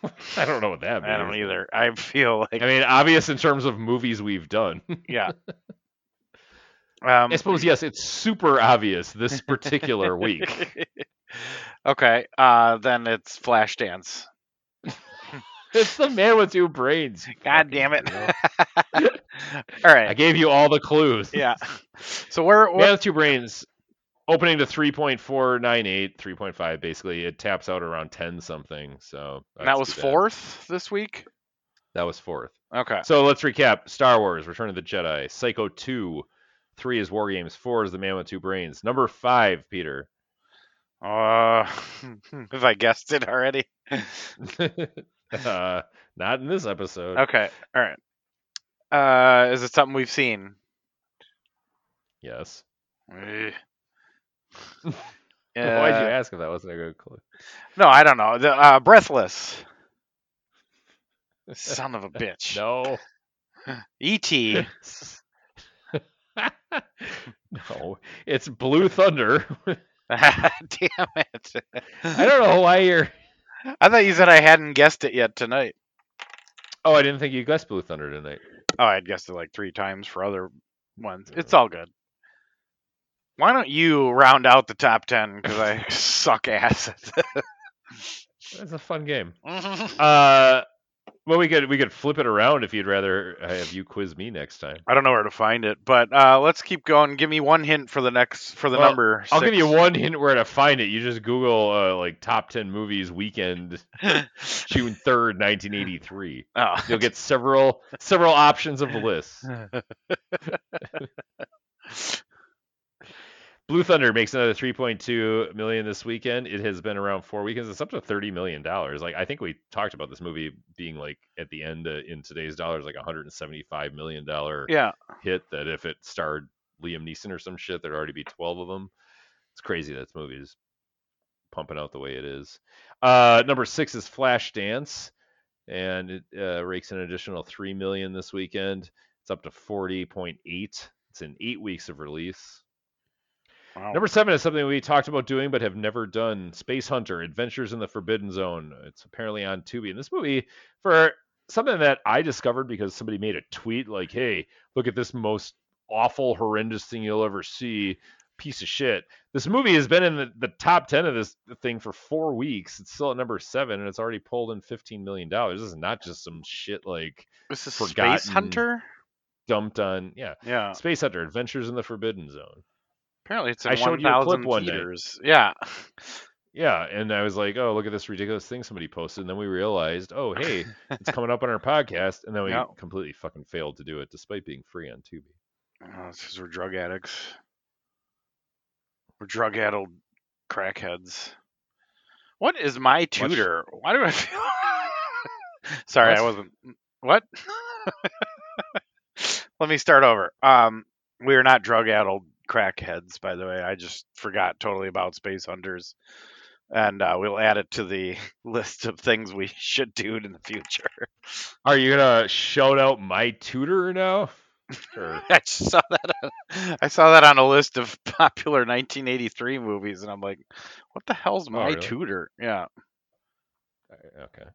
I don't know what that means. I don't either. I feel like I mean, obvious in terms of movies we've done. yeah. Um, I suppose yes, it's super obvious this particular week. okay. Uh, then it's Flashdance. It's the man with two brains. God damn it. All right. I gave you all the clues. yeah. So we're, Man with two brains, opening to 3.498, 3.5 basically. It taps out around 10 something. So that was fourth this week. That was fourth. Okay. So let's recap: Star Wars: Return of the Jedi, Psycho 2, three is War Games, four is The Man with Two Brains. Number five, Peter. Uh, have I guessed it already? uh, not in this episode. Okay. All right. Uh, is it something we've seen? Yes. Eh. Why'd you Uh, ask if that wasn't a good clue? No, I don't know. The uh, Breathless. Son of a bitch. No. E.T. no, it's Blue Thunder. Damn it. I don't know why you're. I thought you said I hadn't guessed it yet tonight. Oh, I didn't think you guessed Blue Thunder tonight. Oh, I'd guessed it like three times for other ones. It's all good. Why don't you round out the top ten? Because I suck ass at It's a fun game. Uh, well, we could we could flip it around if you'd rather have you quiz me next time. I don't know where to find it, but uh, let's keep going. Give me one hint for the next for the Well, number. I'll give you one hint where to find it. You just Google uh, like top ten movies weekend June third, nineteen eighty three. oh. You'll get several several options of lists. Blue Thunder makes another 3.2 million this weekend. It has been around four weekends. It's up to 30 million dollars. Like I think we talked about this movie being like at the end uh, in today's dollars like 175 million dollar yeah. hit. That if it starred Liam Neeson or some shit, there'd already be 12 of them. It's crazy that this movie is pumping out the way it is. Uh, number six is Flashdance, and it uh, rakes an additional three million this weekend. It's up to 40.8. It's in eight weeks of release. Wow. Number seven is something we talked about doing but have never done. Space Hunter: Adventures in the Forbidden Zone. It's apparently on Tubi. And this movie, for something that I discovered because somebody made a tweet like, "Hey, look at this most awful, horrendous thing you'll ever see." Piece of shit. This movie has been in the, the top ten of this thing for four weeks. It's still at number seven, and it's already pulled in fifteen million dollars. This is not just some shit like This is Space Hunter. dumped on. Yeah, Yeah. Space Hunter: Adventures in the Forbidden Zone. Apparently, it's in I showed you a 1,000 clip one day. theaters. Yeah. Yeah, and I was like, "Oh, look at this ridiculous thing somebody posted." And then we realized, "Oh, hey, it's coming up on our podcast." And then we Yeah. completely fucking failed to do it, despite being free on Tubi. Oh, it's because we're drug addicts. We're drug addled crackheads. What is my tutor? Why do I feel? Sorry, I wasn't. What? Let me start over. Um, we are not drug addled crackheads, by the way. I just forgot totally about Space Hunters, and uh, we'll add it to the list of things we should do in the future. Are you gonna shout out my tutor now? Or I just saw that. On, I saw that on a list of popular 1983 movies, and I'm like, "What the hell's my really? tutor?" Yeah, okay.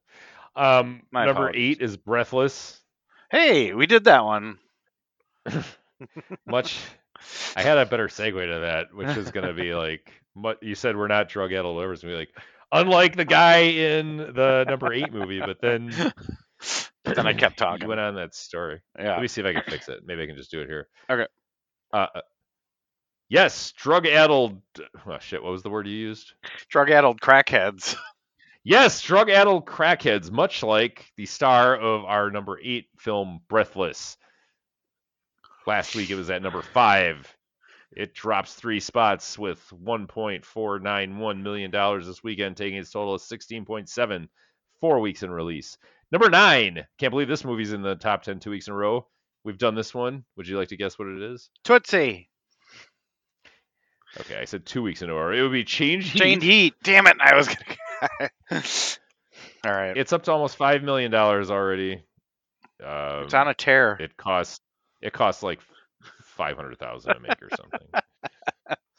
Um, My number apologies. eight is Breathless. Hey, we did that one. Much. I had a better segue to that, which is going to be like, what you said, we're not drug addled lovers. And be like, unlike the guy in the number eight movie, but then. But Then I kept you talking. went on that story. Yeah. Let me see if I can fix it. Maybe I can just do it here. Okay. Uh, uh, yes, drug addled. Oh, shit. What was the word you used? Drug addled crackheads. Yes, drug addled crackheads, much like the star of our number eight film, Breathless. Last week it was at number five. It drops three spots with $1.491 million this weekend, taking its total of 16.7 four weeks in release. Number nine. Can't believe this movie's in the top 10 two weeks in a row. We've done this one. Would you like to guess what it is? Tootsie. Okay, I said two weeks in a row. It would be Chained Heat. Chained heat. Damn it. I was gonna All right. It's up to almost $5 million already. Um, It's on a tear. it costs it costs like five hundred thousand to make or something.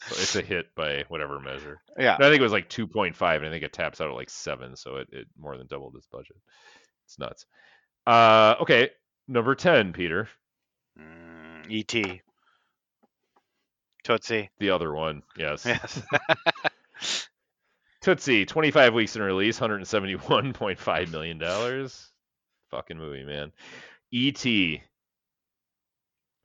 so it's a hit by whatever measure. Yeah. And I think it was like two point five, and I think it taps out at like seven, so it, it more than doubled its budget. It's nuts. Uh, okay, number ten, Peter, Mm, E.T. Tootsie. the other one. Yes, Yes. Tootsie, twenty five weeks in release, hundred seventy one point five million dollars. Fucking movie, man. E.T.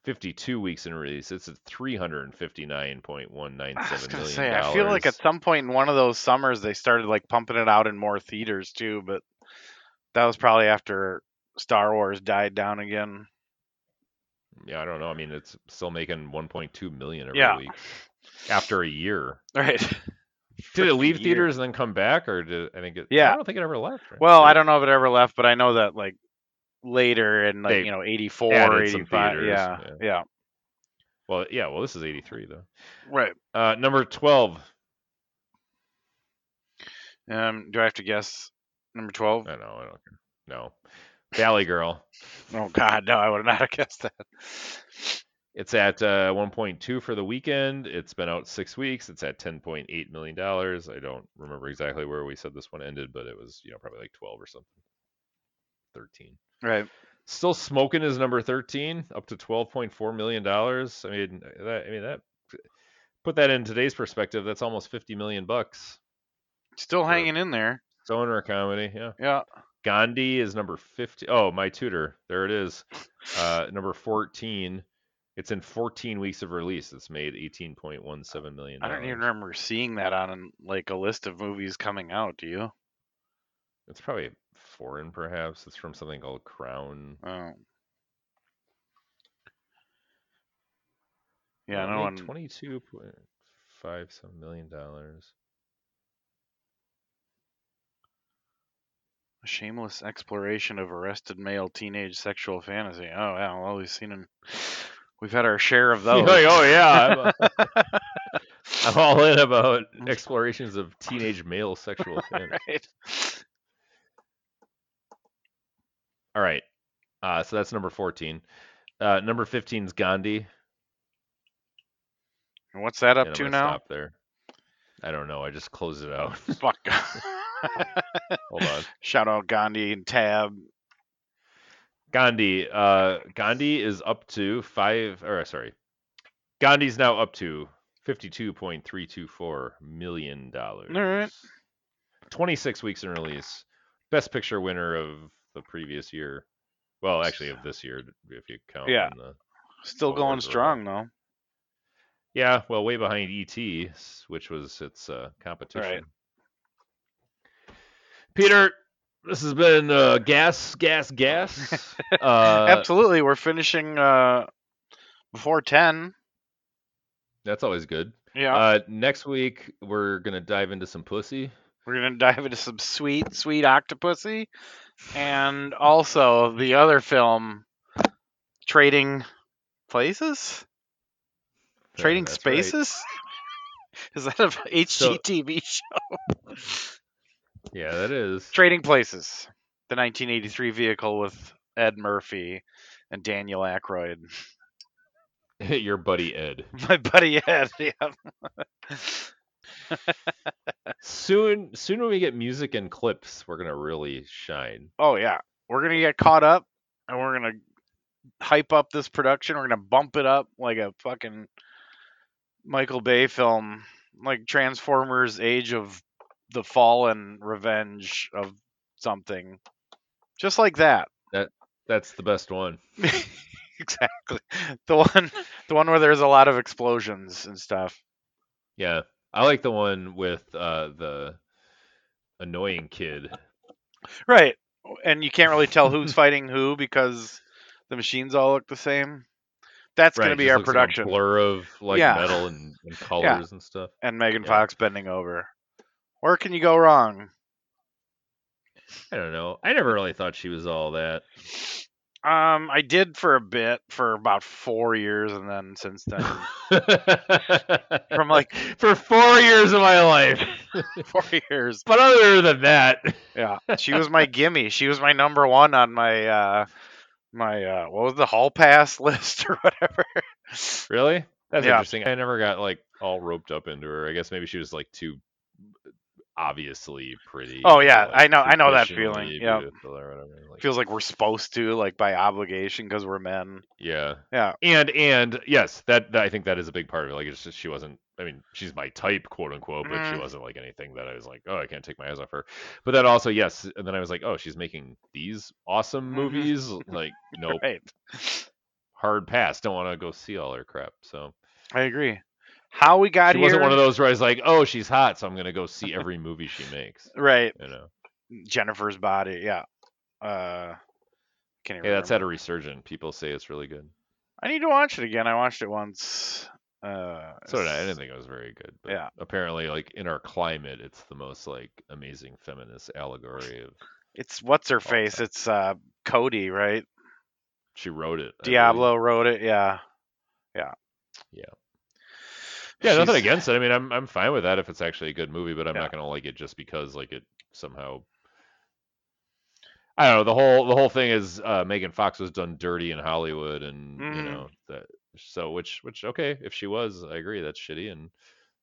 52 weeks in release. It's at 359.197 million I was gonna say, I feel like at some point in one of those summers they started like pumping it out in more theaters too, but that was probably after Star Wars died down again. Yeah, I don't know. I mean, it's still making 1.2 million every Yeah. week after a year. Right. Did it leave theaters and then come back, or did I think it? Yeah. I don't think it ever left. Right? Well, I don't know if it ever left, but I know that like later in like They you know 84 added some 85 theaters, yeah, yeah. yeah Well, yeah. Well, this is 83 though. right Uh, number 12. um do i have to guess number 12 I know. I don't care. No. Valley Girl. oh god no i would not have guessed that It's at uh, 1.2 for the weekend. It's been out six weeks. It's at 10.8 million dollars. I don't remember exactly where we said this one ended, but it was you know probably like 12 or something. 13. Right Still smoking is number 13, up to 12.4 million dollars. I mean, that, I mean that. Put that in today's perspective. That's almost 50 million bucks. still hanging in there Stoner comedy, yeah. yeah Gandhi is number 50. Oh, my tutor. There it is. Uh, number 14. It's in 14 weeks of release. It's made 18.17 million. i don't even remember seeing that on like a list of movies coming out do you It's probably foreign, perhaps. It's from something called Crown. oh yeah no one 22.5 some million dollars. a shameless exploration of arrested male teenage sexual fantasy oh yeah well we've seen him we've had our share of those like, oh yeah, I'm, uh, I'm all in about explorations of teenage male sexual fantasy. right All right, uh, so that's number 14. Uh, number 15 is Gandhi. And what's that up to now? Stop there. I don't know. I just closed it out. Fuck. Hold on. Shout out Gandhi and Tab. Gandhi. Uh, Gandhi is up to five. Or sorry, Gandhi's now up to fifty-two point three two four million dollars. All right. Twenty-six weeks in release. Best Picture winner of the previous year. Well, actually, of this year, if you count. Yeah. the- Still going strong though. yeah. Well, way behind ET, which was its uh, competition. Right. Peter, this has been uh, gas, gas, gas. Uh, Absolutely. We're finishing uh before ten. That's always good. Yeah. Uh, next week we're gonna dive into some pussy. We're gonna dive into some sweet, sweet octopussy. And also the other film Trading Places? Trading That's right. Spaces? Is that a HGTV show? Yeah, that is. Trading Places, the 1983 vehicle with Ed Murphy and Daniel Aykroyd. Your buddy Ed. My buddy Ed. Yeah. soon, soon when we get music and clips, we're gonna really shine. Oh yeah, we're gonna get caught up, and we're gonna hype up this production. We're gonna bump it up like a fucking Michael Bay film, like Transformers: Age of the Fallen, Revenge of something, just like that. That that's the best one. exactly, the one, the one where there's a lot of explosions and stuff. Yeah, I like the one with uh, the annoying kid. Right, and you can't really tell who's fighting who because the machines all look the same. That's Right, gonna be just our looks like a production. blur of like Yeah. metal and, and colors and stuff. and Megan Yeah. Fox bending over. Where can you go wrong? I don't know. I never really thought she was all that. Um, I did for a bit, for about four years, and then since then, From like- for four years of my life. four years. But other than that, Yeah, she was my gimme. She was my number one on my uh, my uh, what was the hall pass list or whatever. really, that's Yeah. interesting. I never got like all roped up into her. I guess maybe she was like too obviously pretty. Oh, yeah, like, I know- I know that feeling, yeah. beautiful or whatever. Like, Feels like we're supposed to, like by obligation, because we're men. yeah, Yeah, and and yes, that, that I think that is a big part of it. Like it's just she wasn't. I mean, she's my type, quote unquote, but she Mhm. wasn't like anything that I was like, oh, I can't take my eyes off her. But then also, yes, and then I was like, oh, she's making these awesome Mhm. movies. Like, nope, right. hard pass. Don't want to go see all her crap. So I agree. How we got she here? wasn't one of those where I was like, oh, she's hot, so I'm gonna go see every movie she makes. Right, You know, Jennifer's body. Yeah. Uh, can't even hey, that's had a resurgent. People say it's really good. I need to watch it again. I watched it once. Uh, So did I. I didn't think it was very good. But Yeah. Apparently, like in our climate, it's the most like amazing feminist allegory of. It's what's her face? time. It's uh Cody, right? She wrote it. Diablo wrote it. Yeah. Yeah. Yeah. Yeah, nothing She's- against it. I mean, I'm I'm fine with that if it's actually a good movie, but I'm Yeah. not gonna like it just because like it somehow. I don't know. The whole the whole thing is uh, Megan Fox was done dirty in Hollywood, and you Mhm. know that. So which which okay, if she was, I agree that's shitty, and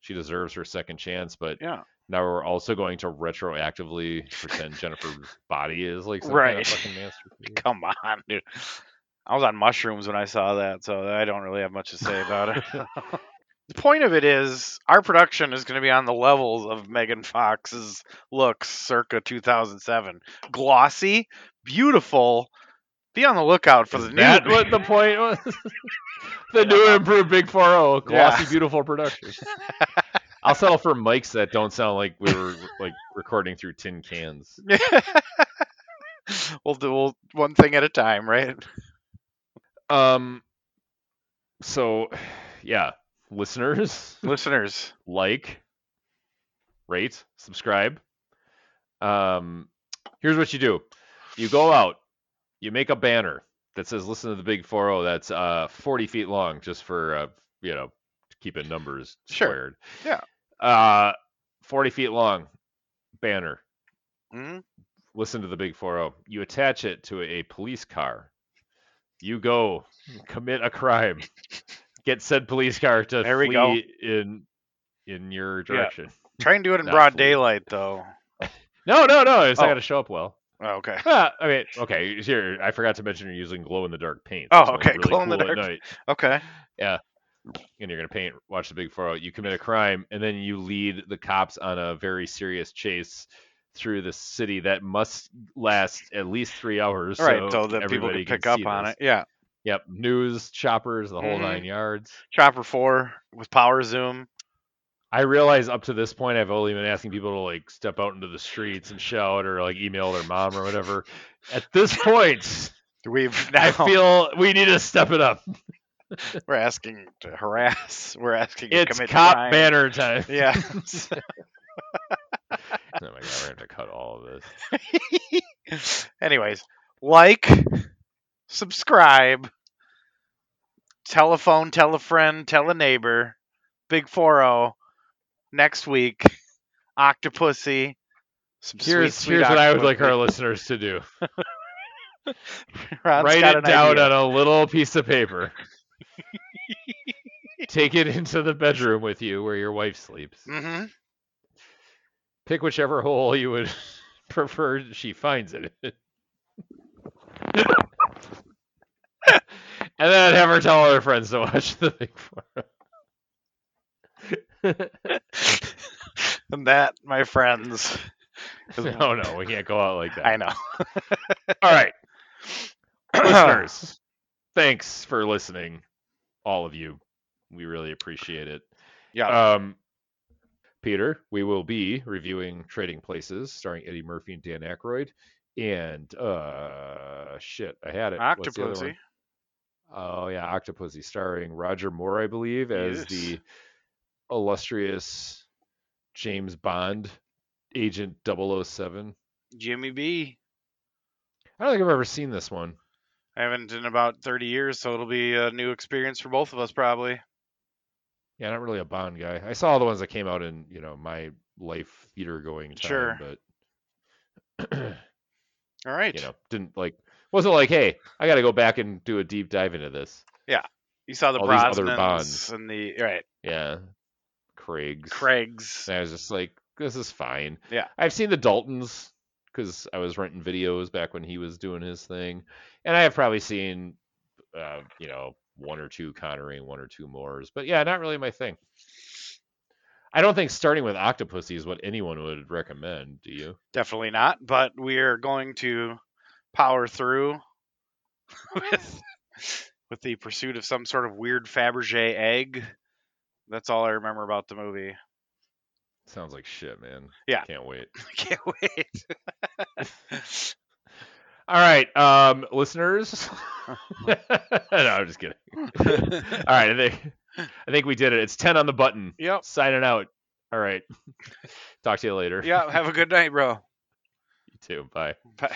she deserves her second chance. But Yeah. now we're also going to retroactively pretend Jennifer's body is like some kind Right. of fucking masterpiece. Come on, dude. I was on mushrooms when I saw that, so I don't really have much to say about it. the point of it is, our production is going to be on the levels of Megan Fox's looks circa 2007. Glossy, beautiful. Be on the lookout for Is the new. that what the point was? the new improved Big 4 glossy, Yeah. beautiful production. I'll settle for mics that don't sound like we were like recording through tin cans. we'll do we'll, one thing at a time, right? Um. So, yeah, listeners, Listeners, like, rate, subscribe. Um, here's what you do: you go out, you make a banner that says "Listen to the Big 40 That's uh 40 feet long, just for uh, you know keeping numbers squared. Sure. Yeah. Uh, 40 feet long banner. Mm-hmm. Listen to the Big 40. You attach it to a police car. You go commit a crime. Get said police car to There we flee go. in in your direction. try and do it in Not broad fully. daylight, though. No, no, no. It's Oh. not gonna show up well. Oh, okay. Ah, I mean, okay. Here, I forgot to mention you're using glow in the dark paint. Oh, okay, really glow in the dark. night. Okay. Yeah. And you're gonna paint. Watch the big four. out. You commit a crime, and then you lead the cops on a very serious chase through the city that must last at least three hours. All right, so so that people can pick up on this. it. Yeah. Yep, news, choppers, the whole Mhm. nine yards. Chopper 4 with power zoom. I realize up to this point, I've only been asking people to like step out into the streets and shout or like email their mom or whatever. At this point, We've now I feel we need to step it up. we're asking to harass. We're asking to It's commit cop crime. banner time. Yeah. Oh my god, we're gonna have to cut all of this. Anyways, like, subscribe, telephone, tell a friend, tell a neighbor. Big 4 next week. Octopussy. Some Here's sweet, sweet here's what I would like our listeners to do. Write it down idea. on a little piece of paper. Take it into the bedroom with you where your wife sleeps. Mhm. Pick whichever hole you would prefer she finds it in. and then have her tell all her friends to watch the Big Four. and that, my friends, no, no, we can't go out like that. I know. All right. Listeners, thanks for listening, all of you. We really appreciate it. Yeah. Um, Peter, we will be reviewing Trading Places, starring Eddie Murphy and Dan Aykroyd, and uh, shit, I had it. What's the other Octopussy. Oh yeah, Octopussy, starring Roger Moore, I believe, as Yes. the illustrious James Bond agent 007. Jimmy B. I don't think I've ever seen this one. I haven't in about 30 years, so it'll be a new experience for both of us, probably. Yeah, not really a Bond guy. I saw all the ones that came out in, you know, my life theater going time, Sure. but All right. you know, didn't like wasn't like, hey, I got to go back and do a deep dive into this. Yeah, you saw the all these other Brosnans Bonds. and the right Yeah, Craig's. Craigs. And I was just like, this is fine. Yeah. I've seen the Daltons because I was renting videos back when he was doing his thing, and I have probably seen, uh, you know, one or two Connery, one or two Moores, but yeah, not really my thing. I don't think starting with Octopussy is what anyone would recommend. Do you? Definitely not, but we are going to power through with with the pursuit of some sort of weird Fabergé egg. That's all I remember about the movie. Sounds like shit, man. Yeah. Can't wait. Can't wait. All right, um, listeners. no, I'm just kidding. All right, I think I think we did it. It's ten on the button. yep. Signing out. All right. Talk to you later. Yeah. Have a good night, bro. You too. Bye. Bye.